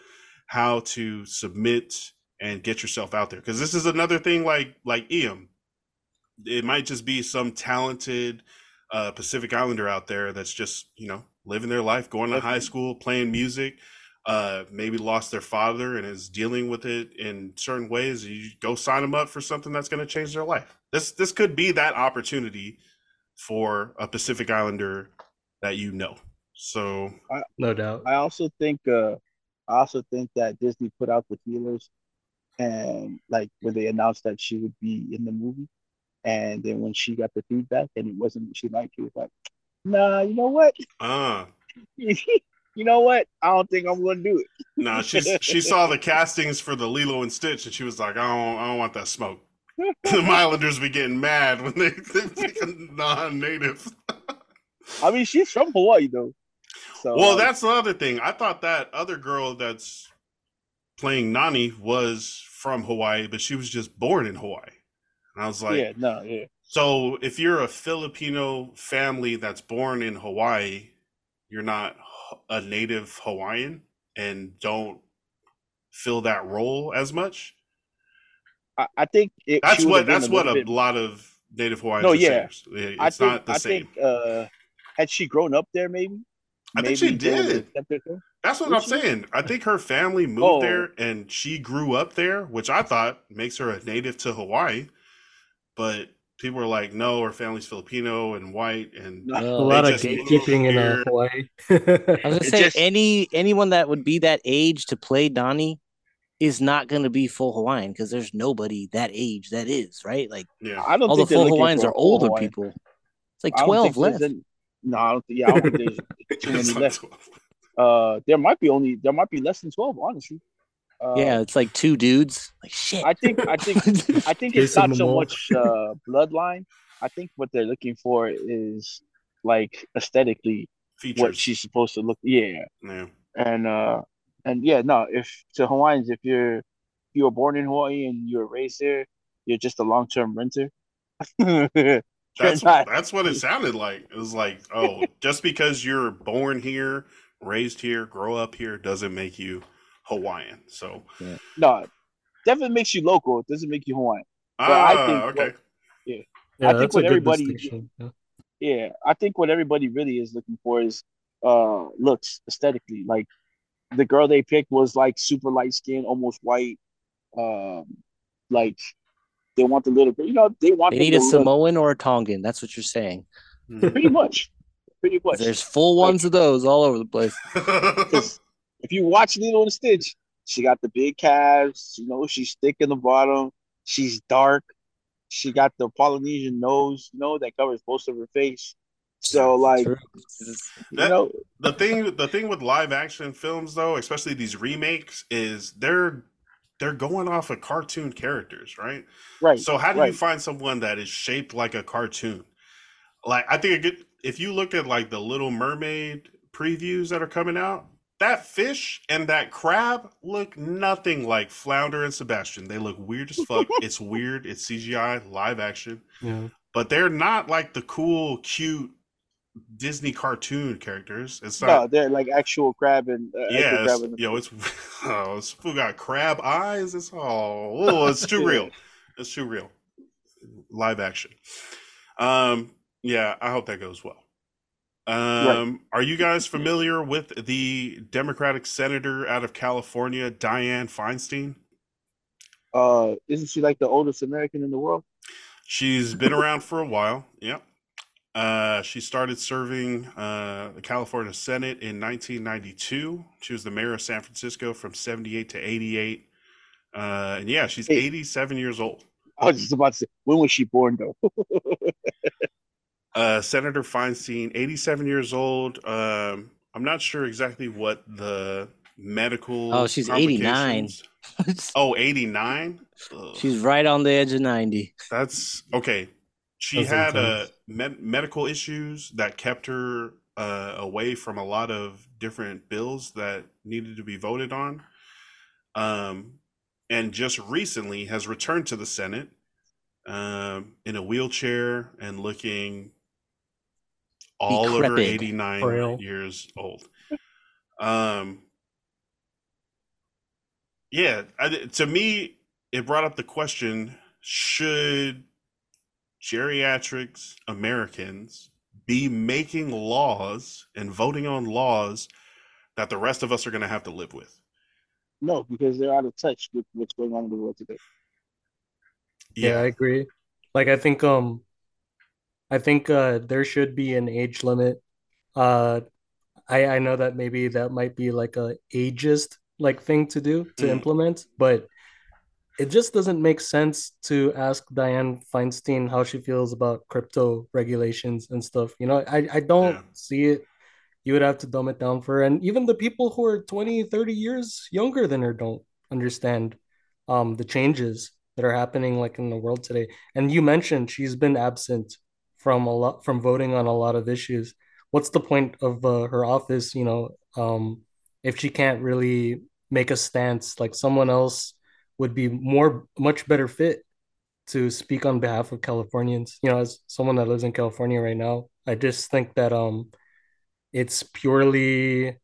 how to submit and get yourself out there because this is another thing like like Iam. It might just be some talented uh, Pacific Islander out there that's just you know living their life, going to high school, playing music. Uh, maybe lost their father and is dealing with it in certain ways. You go sign them up for something that's going to change their life. This this could be that opportunity for a Pacific Islander that you know. So I, no doubt. I also think uh I also think that Disney put out the feelers and like when they announced that she would be in the movie and then when she got the feedback and it wasn't what she liked, she was like, nah, you know what? uh you know what? I don't think I'm gonna do it. No, she she saw the castings for the Lilo and Stitch, and she was like, "I don't, I don't want that smoke." the Islanders be getting mad when they, they pick a non-native. I mean she's from Hawaii though. So Well, that's the other thing. I thought that other girl that's playing Nani was from Hawaii, but she was just born in Hawaii. And I was like, yeah, no, yeah. so if you're a Filipino family that's born in Hawaii, you're not a native Hawaiian and don't fill that role as much. I, I think it, That's what that's what a bit- lot of native Hawaiians No, yeah. saying. I It's think not the I same. think uh had she grown up there maybe? I think she did. That's what Did I'm she? saying. I think her family moved Oh. there and she grew up there, which I thought makes her a native to Hawaii. But people are like, no, her family's Filipino and white, and No. A lot of just gatekeeping in uh. Hawaii. I was gonna say just- any anyone that would be that age to play Donnie is not gonna be full Hawaiian because there's nobody that age that is right. Like yeah, I don't all the think they're full looking Hawaiians are older Hawaiian. people. It's like twelve think there's left. any- no, I don't think. Yeah, I don't think there's too many left. 12. Uh, there might be only there might be less than twelve, honestly. Uh, yeah, it's like two dudes. Like shit. I think I think I think it's not so much uh, bloodline. I think what they're looking for is like aesthetically features. what she's supposed to look. Yeah, yeah. and uh, and yeah, no. If to Hawaiians, if you're if you were born in Hawaii and you were raised there, you're just a long term renter. That's not- that's what it sounded like. It was like, oh, just because you're born here, raised here, grow up here, doesn't make you Hawaiian. So, no, definitely makes you local. It doesn't make you Hawaiian. ah, I think okay. what- Yeah, I think what everybody- Yeah. Yeah, I think what everybody really is looking for is uh looks aesthetically. Like the girl they picked was like super light skin, almost white. Um, like they want the little girl. You know, they want They need a to look- Samoan or a Tongan. That's what you're saying. Mhm. pretty much, pretty much. There's full ones of those all over the place. If you watch Lilo and Stitch, she got the big calves. You know, she's thick in the bottom. She's dark. She got the Polynesian nose. You know, that covers most of her face. So like, True. you know, the thing the thing with live action films though, especially these remakes, is they're they're going off of cartoon characters, right? right? So how do you find someone that is shaped like a cartoon? Like I think a good if you look at like the Little Mermaid previews that are coming out, that fish and that crab look nothing like Flounder and Sebastian. They look weird as fuck. it's weird. It's CGI, live action, Yeah. but they're not like the cool, cute Disney cartoon characters. It's No, not. they're like actual crab and uh, yeah, crab it's, yo, it's oh, it's fool got crab eyes. It's all oh, it's too real. It's too real. Live action. Um, yeah, I hope that goes well. Um, are you guys familiar with the Democratic senator out of California, Dianne Feinstein? uh, isn't she like the oldest American in the world? She's been around for a while. Yep. Uh, she started serving uh, the California Senate in 1992. She was the mayor of San Francisco from 78 to 88. Uh, and yeah, she's Hey. 87 years old. I was just about to say, when was she born though? Uh, Senator Feinstein, 87 years old. Um, I'm not sure exactly what the medical. Oh, she's 89. Oh, 89? Ugh. She's right on the edge of 90. That's okay. She That's had uh, intense. med- medical issues that kept her uh, away from a lot of different bills that needed to be voted on. Um, and just recently has returned to the Senate um, in a wheelchair and looking all of her Decrepit. 89 Frail. years old. Um, yeah, I, to me, it brought up the question should geriatrics Americans be making laws and voting on laws that the rest of us are going to have to live with? no, because they're out of touch with what's going on in the world today. Yeah, I agree. Like I think um I think uh there should be an age limit. Uh I I know that maybe that might be like a ageist like thing to do to Mm. implement, but it just doesn't make sense to ask Dianne Feinstein how she feels about crypto regulations and stuff. You know, I I don't Yeah. see it. You would have to dumb it down for her. And even the people who are 20, 30 years younger than her don't understand um the changes that are happening like in the world today. And you mentioned she's been absent from a lot from voting on a lot of issues. What's the point of uh, her office, you know, um, if she can't really make a stance like someone else would be more much better fit to speak on behalf of Californians. You know, as someone that lives in California right now, I just think that um it's purely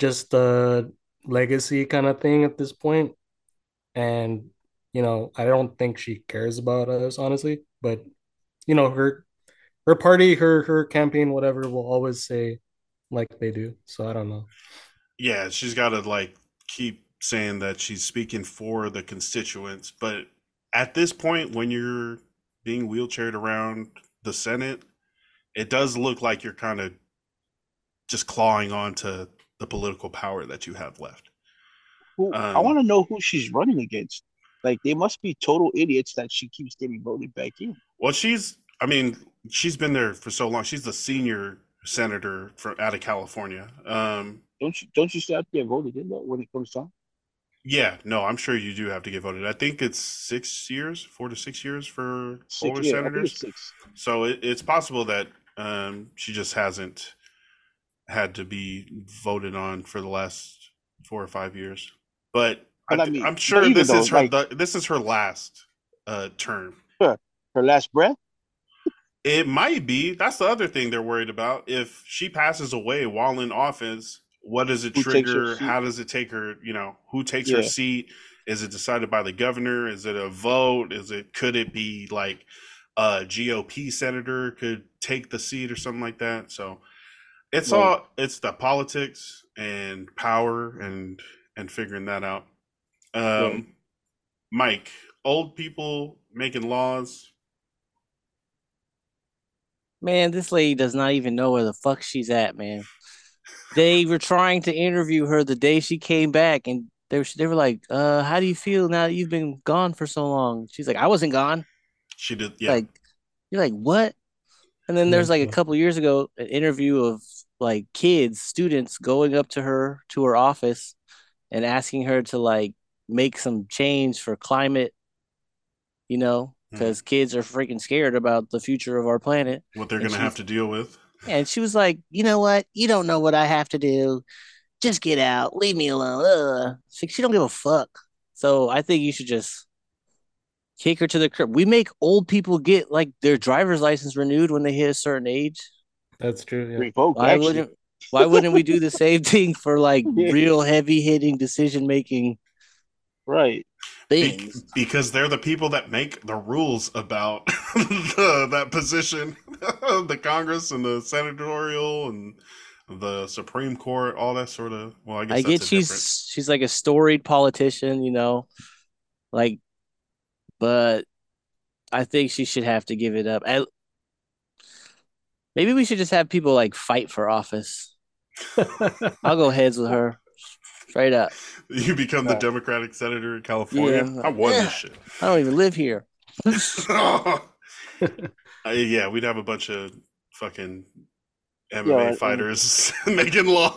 just a legacy kind of thing at this point. And you know, I don't think she cares about us, honestly. But you know, her her party, her her campaign, whatever, will always say like they do. So I don't know. Yeah, she's got to like keep saying that she's speaking for the constituents, but at this point, when you're being wheelchaired around the Senate, it does look like you're kind of just clawing on to the political power that you have left. I Um, want to know who she's running against. Like they must be total idiots that she keeps getting voted back in. Well, she's, I mean, she's been there for so long. She's the senior senator from out of California. Um, Don't you? Don't you have to get voted in though when it comes time? Yeah, no, I'm sure you do have to get voted. I think it's six years, four to six years for Six, older yeah, senators. six. So it, it's possible that um, she just hasn't had to be voted on for the last four or five years. But, But I, I mean- am sure this is her. like- this is her last uh, term. Her last breath. It might be. That's the other thing they're worried about. If she passes away while in office, what does it Who trigger? How does it take her? You know, who takes her seat? Is it decided by the governor? Is it a vote? Is it could it be like a GOP senator could take the seat or something like that? So it's Right. all it's the politics and power and and figuring that out. Um, Right. Mike, old people making laws. Man, this lady does not even know where the fuck she's at, man. They were trying to interview her the day she came back, and they were, they were like, uh, how do you feel now that you've been gone for so long? She's like, I wasn't gone. She did, yeah. Like, you're like, what? And then there's like a Mhm. couple years ago, an interview of like kids, students going up to her to her office and asking her to like make some change for climate, you know, because kids are freaking scared about the future of our planet. what they're and going to have to deal with. And she was like, you know what? You don't know what I have to do. Just get out. Leave me alone. Ugh. She, she don't give a fuck. So I think you should just kick her to the curb. We make old people get like their driver's license renewed when they hit a certain age. That's true. Yeah. Revoke. Why actually. wouldn't why wouldn't we do the same thing for like Yeah. real heavy hitting decision making Right. Be- because they're the people that make the rules about the, that position the congress and the senatorial and the supreme court all that sort of well i guess I get she's different- she's like a storied politician, you know, like, but I think she should have to give it up. I, maybe we should just have people like fight for office. I'll go heads with her, straight up. you become the democratic senator in california Yeah. i won Yeah. this shit I don't even live here. Uh, yeah we'd have a bunch of fucking mma Yeah, and- fighters making laws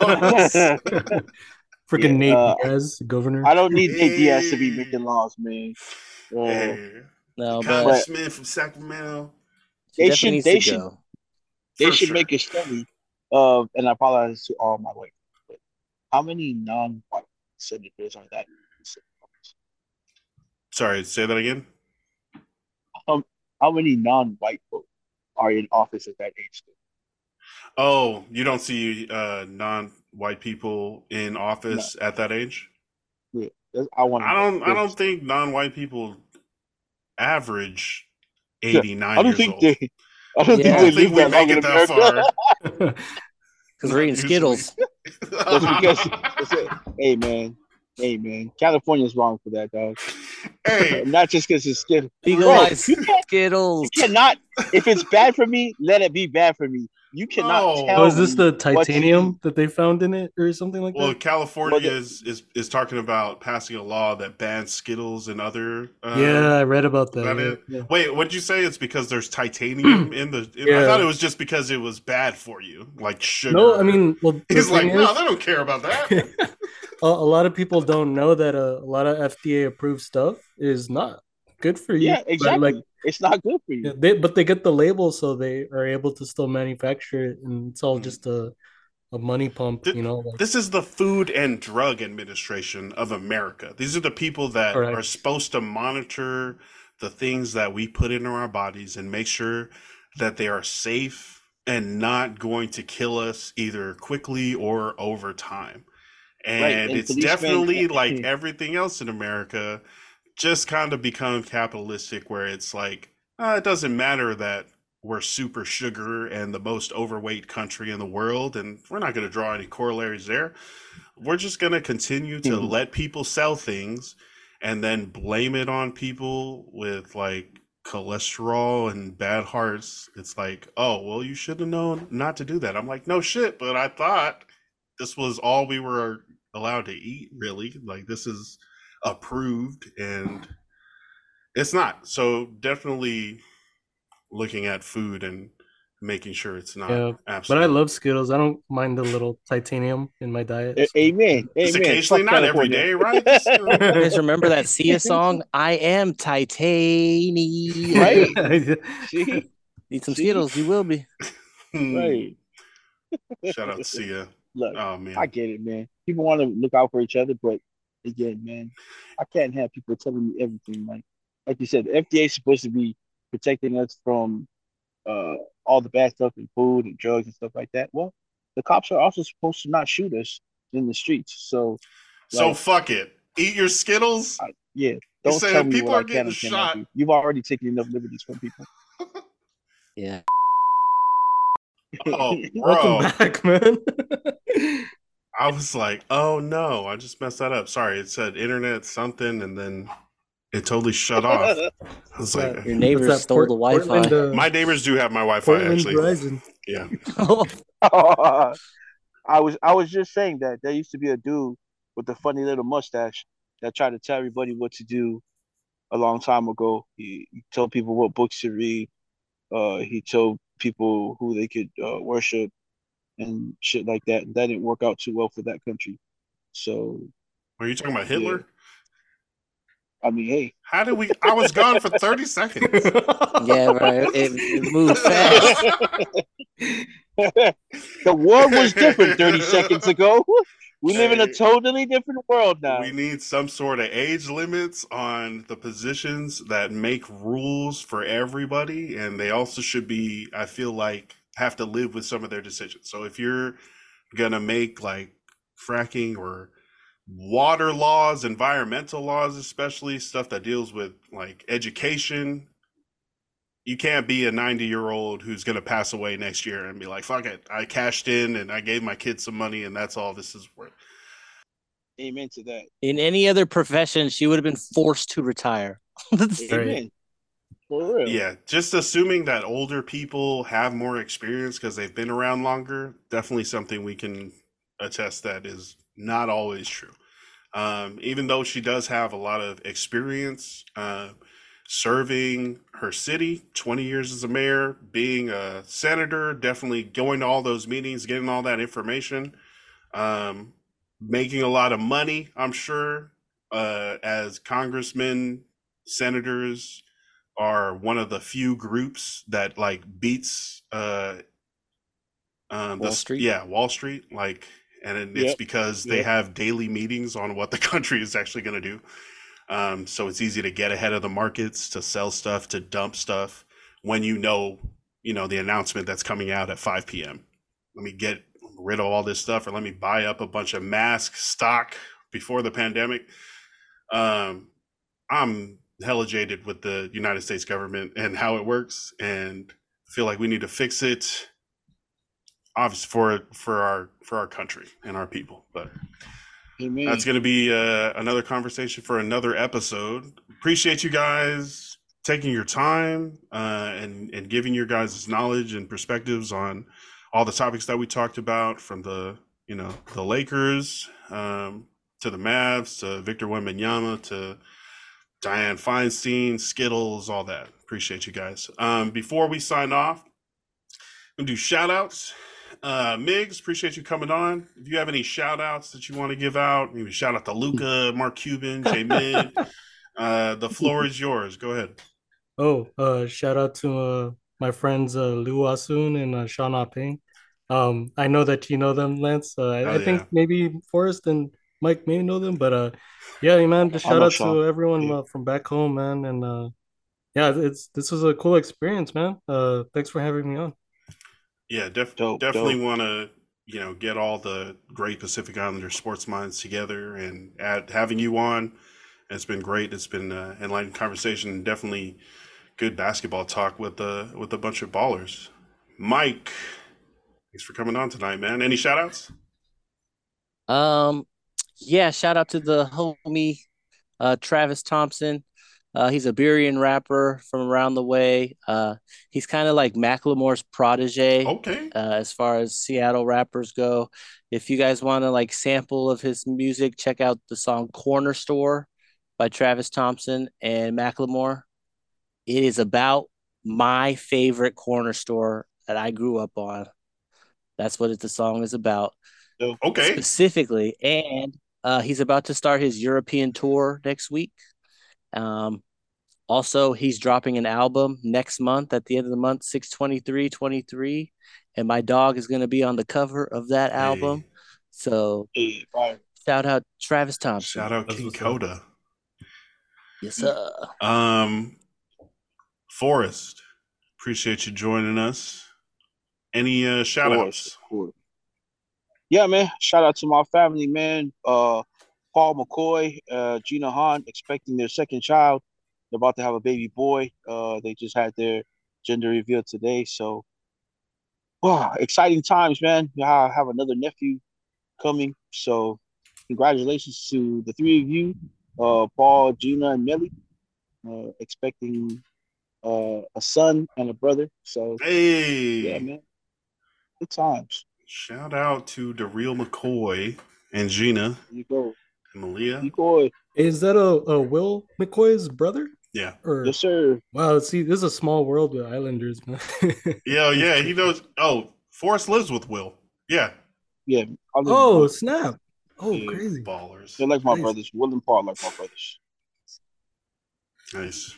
Freaking Yeah, Nate uh, Diaz, governor. I don't need Nate Diaz to be making laws, man. Uh, hey, No, but congressman from sacramento They should- they should- go. they For should sure. make a study of, and I apologize to all my white, but how many non-white senators are that? sorry say that again How many non-white folks are in office at that age? Oh, you don't see uh, non-white people in office at that age? Yeah, I want. I don't. I don't think non-white people average eighty-nine I don't years think old. they. I don't Yeah. I think don't they think we make it that far. Because we're eating Skittles. That's because. that's it. hey man, hey man, California's wrong for that, dog. hey, Not just because it's skin. Legalize you Skittles. You cannot. If it's bad for me, let it be bad for me. You cannot No. tell. Oh, is this the titanium eat. that they found in it or something like well, that? California Well, the- is, is is talking about passing a law that bans Skittles and other. Uh, yeah, I read about that. that yeah, it? yeah. Wait, what'd you say? It's because there's titanium in the. in- I thought it was just because it was bad for you, like sugar. No, I mean, well, the he's like, thing no, is- they don't care about that. a, a lot of people don't know that a, a lot of FDA approved stuff is not good for you. Yeah, But, exactly. like it's not good for you. they, but they get the label, so they are able to still manufacture it, and it's all Mm. just a a money pump, Th- you know. Like, This is the Food and Drug Administration of America. These are the people that Correct. are supposed to monitor the things that we put into our bodies and make sure that they are safe and not going to kill us either quickly or over time. And, and it's definitely like everything else in America, just kind of become capitalistic where it's like, uh, it doesn't matter that we're super sugar and the most overweight country in the world, and we're not going to draw any corollaries there. We're just going to continue to Mhm. let people sell things and then blame it on people with like cholesterol and bad hearts. It's like, oh, well, you should have known not to do that. I'm like, no shit, but I thought this was all we were allowed to eat, really. Like, this is approved, and it's not. So, definitely looking at food and making sure it's not Yeah, But. I love Skittles. I don't mind the little titanium in my diet. A- so- Amen. It's Amen. occasionally, Fuck not every California. day, right? Just, you know, You guys remember that Sia song? I am titanium. Right. See? Need some See? Skittles. You will be. Right. Shout out to Sia. Look, Oh man. I get it, man. People want to look out for each other, but again, man, I can't have people telling me everything. Like, like you said, the FDA is supposed to be protecting us from uh, all the bad stuff in food and drugs and stuff like that. Well, the cops are also supposed to not shoot us in the streets. So, so like, fuck it. Eat your Skittles. yeah, don't saying tell me people what are I getting shot. You've already taken enough liberties from people. Yeah. Oh, Welcome back, man. I was like, oh no, I just messed that up. Sorry, it said internet something and then it totally shut off. I was like, Your neighbors stole Port- the Wi-Fi. Portland, uh, my neighbors do have my Wi Fi Portland actually. Verizon. Yeah. I was I was just saying that there used to be a dude with a funny little mustache that tried to tell everybody what to do a long time ago. He, he told people what books to read. Uh, he told people who they could uh, worship and shit like that. And that didn't work out too well for that country. So Are you talking about Hitler? I mean, hey, How did we? I was gone for 30 seconds. yeah, right. It, it moved fast. the war was different 30 seconds ago. We live in a totally different world now. We need some sort of age limits on the positions that make rules for everybody, and they also should be, I feel like, have to live with some of their decisions. So if you're gonna make like fracking or water laws, environmental laws, especially stuff that deals with like education, you can't be a 90 year old who's gonna pass away next year and be like, fuck it, I cashed in and I gave my kids some money, and that's all this is worth. Amen to that. In any other profession, she would have been forced to retire. Amen. For real. Yeah, just assuming that older people have more experience because they've been around longer, definitely something we can attest that is not always true. Um, even though she does have a lot of experience uh, serving her city, 20 years as a mayor, being a senator, definitely going to all those meetings, getting all that information, um, making a lot of money, I'm sure, uh, as congressmen, senators, are one of the few groups that like beats uh um the Wall s- Street? yeah wall street like and it's Yep. because they Yep. have daily meetings on what the country is actually going to do um so it's easy to get ahead of the markets to sell stuff to dump stuff when you know you know the announcement that's coming out at 5 p.m let me get rid of all this stuff or let me buy up a bunch of mask stock before the pandemic. Um i'm hella jaded with the united states government and how it works and feel like we need to fix it obviously for for our for our country and our people but Amen. that's going to be uh, another conversation for another episode. Appreciate you guys taking your time uh, and and giving your guys' knowledge and perspectives on all the topics that we talked about, from the you know the Lakers um, to the Mavs to Victor Wembanyama to Dianne Feinstein, Skittles, all that. Appreciate you guys. Um, before we sign off, I'm gonna do shout outs. Uh, Migz, appreciate you coming on. If you have any shout outs that you want to give out, maybe shout out to Luka, Mark Cuban, Jay Mid. uh, the floor is yours. Go ahead. Oh, uh, shout out to uh, my friends uh, Lew AhSoon and uh, Sean Ping. Um, I know that you know them, Lance. Uh, I, Oh, I think yeah. maybe Forest and Mike may know them, but uh, yeah, man, just shout out Sean. to everyone Yeah. uh, from back home, man, and uh, yeah, it's this was a cool experience, man. Uh, thanks for having me on. Yeah, def- Dope, definitely want to you know get all the great Pacific Islander sports minds together and add, having you on. It's been great. It's been uh, enlightening conversation. Definitely good basketball talk with uh with a bunch of ballers. Mike, thanks for coming on tonight, man. Any shout outs? Um, yeah, shout out to the homie uh, Travis Thompson. Uh, he's a Burien rapper from around the way. Uh, he's kind of like Macklemore's protege. Okay. Uh, as far as Seattle rappers go, if you guys want to like sample of his music, check out the song "Corner Store" by Travis Thompson and Macklemore. It is about my favorite corner store that I grew up on. That's what it, the song is about Okay. specifically, and uh, he's about to start his European tour next week. Um, also, he's dropping an album next month at the end of the month, 623 23. And my dog is going to be on the cover of that album. So, Hey, shout out Travis Thompson. Shout out That's King what's. Coda. Yes, sir. Um, Forest, appreciate you joining us. Any uh, shout Of outs? course. Yeah, man. Shout out to my family, man. Uh, Paul McCoy, uh, Gina Han, expecting their second child. They're about to have a baby boy. Uh, they just had their gender reveal today. So, wow, exciting times, man. I have another nephew coming. So, congratulations to the three of you, uh, Paul, Gina, and Millie. Uh, expecting uh, a son and a brother. So, Hey, yeah, man. Good times. shout out to Daryl McCoy and Gina You go. and Malia. You go. Is that a, a Will McCoy's brother? Yeah. Or Yes, sir. wow, see, this is a small world with Islanders, man. Yeah, yeah, he knows. Oh, Forest lives with Will. Yeah. Yeah. Oh, with- snap. Oh, Yeah. crazy. Ballers. they're like my Nice. brothers. Will and Paul are like my brothers. Nice.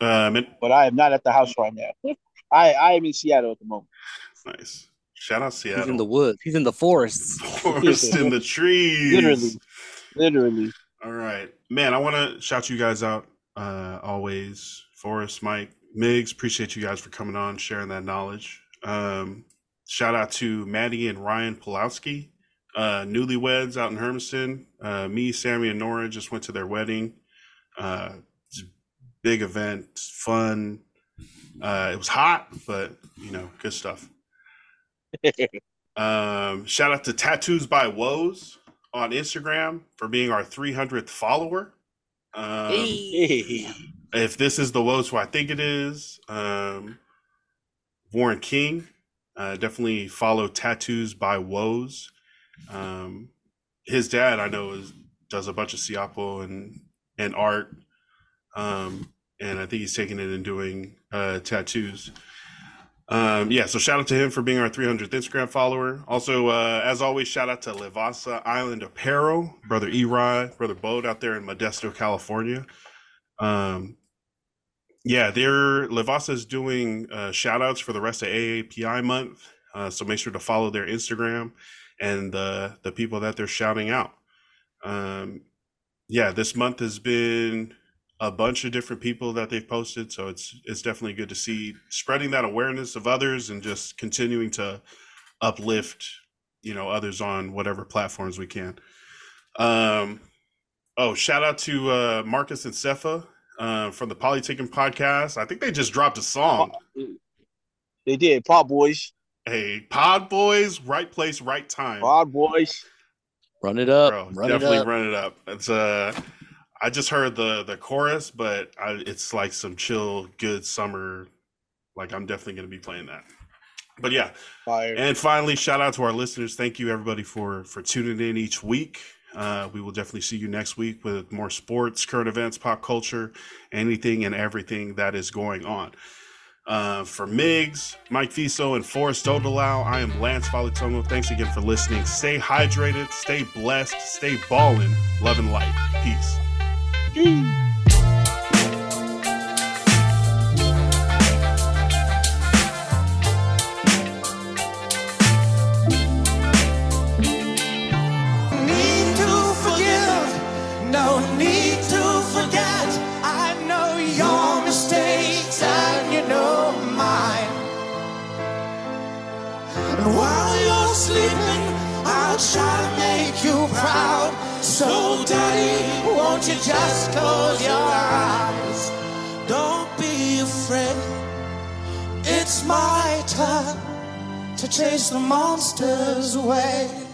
Um, and, But I am not at the house right now. I I am in Seattle at the moment. nice. Shout out Seattle. He's in the woods, he's in the forests. Forest in the trees. Literally. Literally. All right, man. I want to shout you guys out. Uh, always, Forest, Mike, Migz. Appreciate you guys for coming on, sharing that knowledge. Um, shout out to Maddie and Ryan Pulowski, uh, newlyweds out in Hermiston. Uh, me, Sammy, and Nora just went to their wedding. Uh, it's a big event, fun. Uh, it was hot, but you know, good stuff. Um, shout out to Tattoos by Woes on Instagram for being our 300th follower. Um, Hey. if this is the Woes who I think it is, um, Warren King, uh, definitely follow Tattoos by Woes. Um, his dad, I know, is does a bunch of Siapo and and art, um, and I think he's taking it and doing uh, tattoos. Um, yeah, so shout out to him for being our 300th Instagram follower. Also, uh, as always, shout out to Levasa Island Apparel, brother Erod, brother Bode out there in Modesto, California. Um, yeah, they're Levasa is doing uh, shout outs for the rest of AAPI month. Uh, so make sure to follow their Instagram and uh, the people that they're shouting out. Um, yeah, this month has been a bunch of different people that they've posted, so it's it's definitely good to see spreading that awareness of others and just continuing to uplift, you know, others on whatever platforms we can. Um, oh, shout out to uh, Marcus and Cepha uh, from the Polyticking podcast. I think they just dropped a song. They did. Pod Boys. Hey, Pod Boys, right place, right time. Pod Boys. Run it up. Bro, run it definitely up. run it up. It's uh I just heard the the chorus, but I, it's like some chill, good summer. Like I'm definitely gonna be playing that. But yeah, Fire. and finally, shout out to our listeners. Thank you everybody for for tuning in each week. Uh, we will definitely see you next week with more sports, current events, pop culture, anything and everything that is going on. Uh, for Migz, Mike Fiso, and Forest Odolau, I am Lance Falitongo. Thanks again for listening. Stay hydrated, stay blessed, stay ballin', love and light. Peace. Need you just close your eyes? Don't be afraid. It's my turn to chase the monsters away.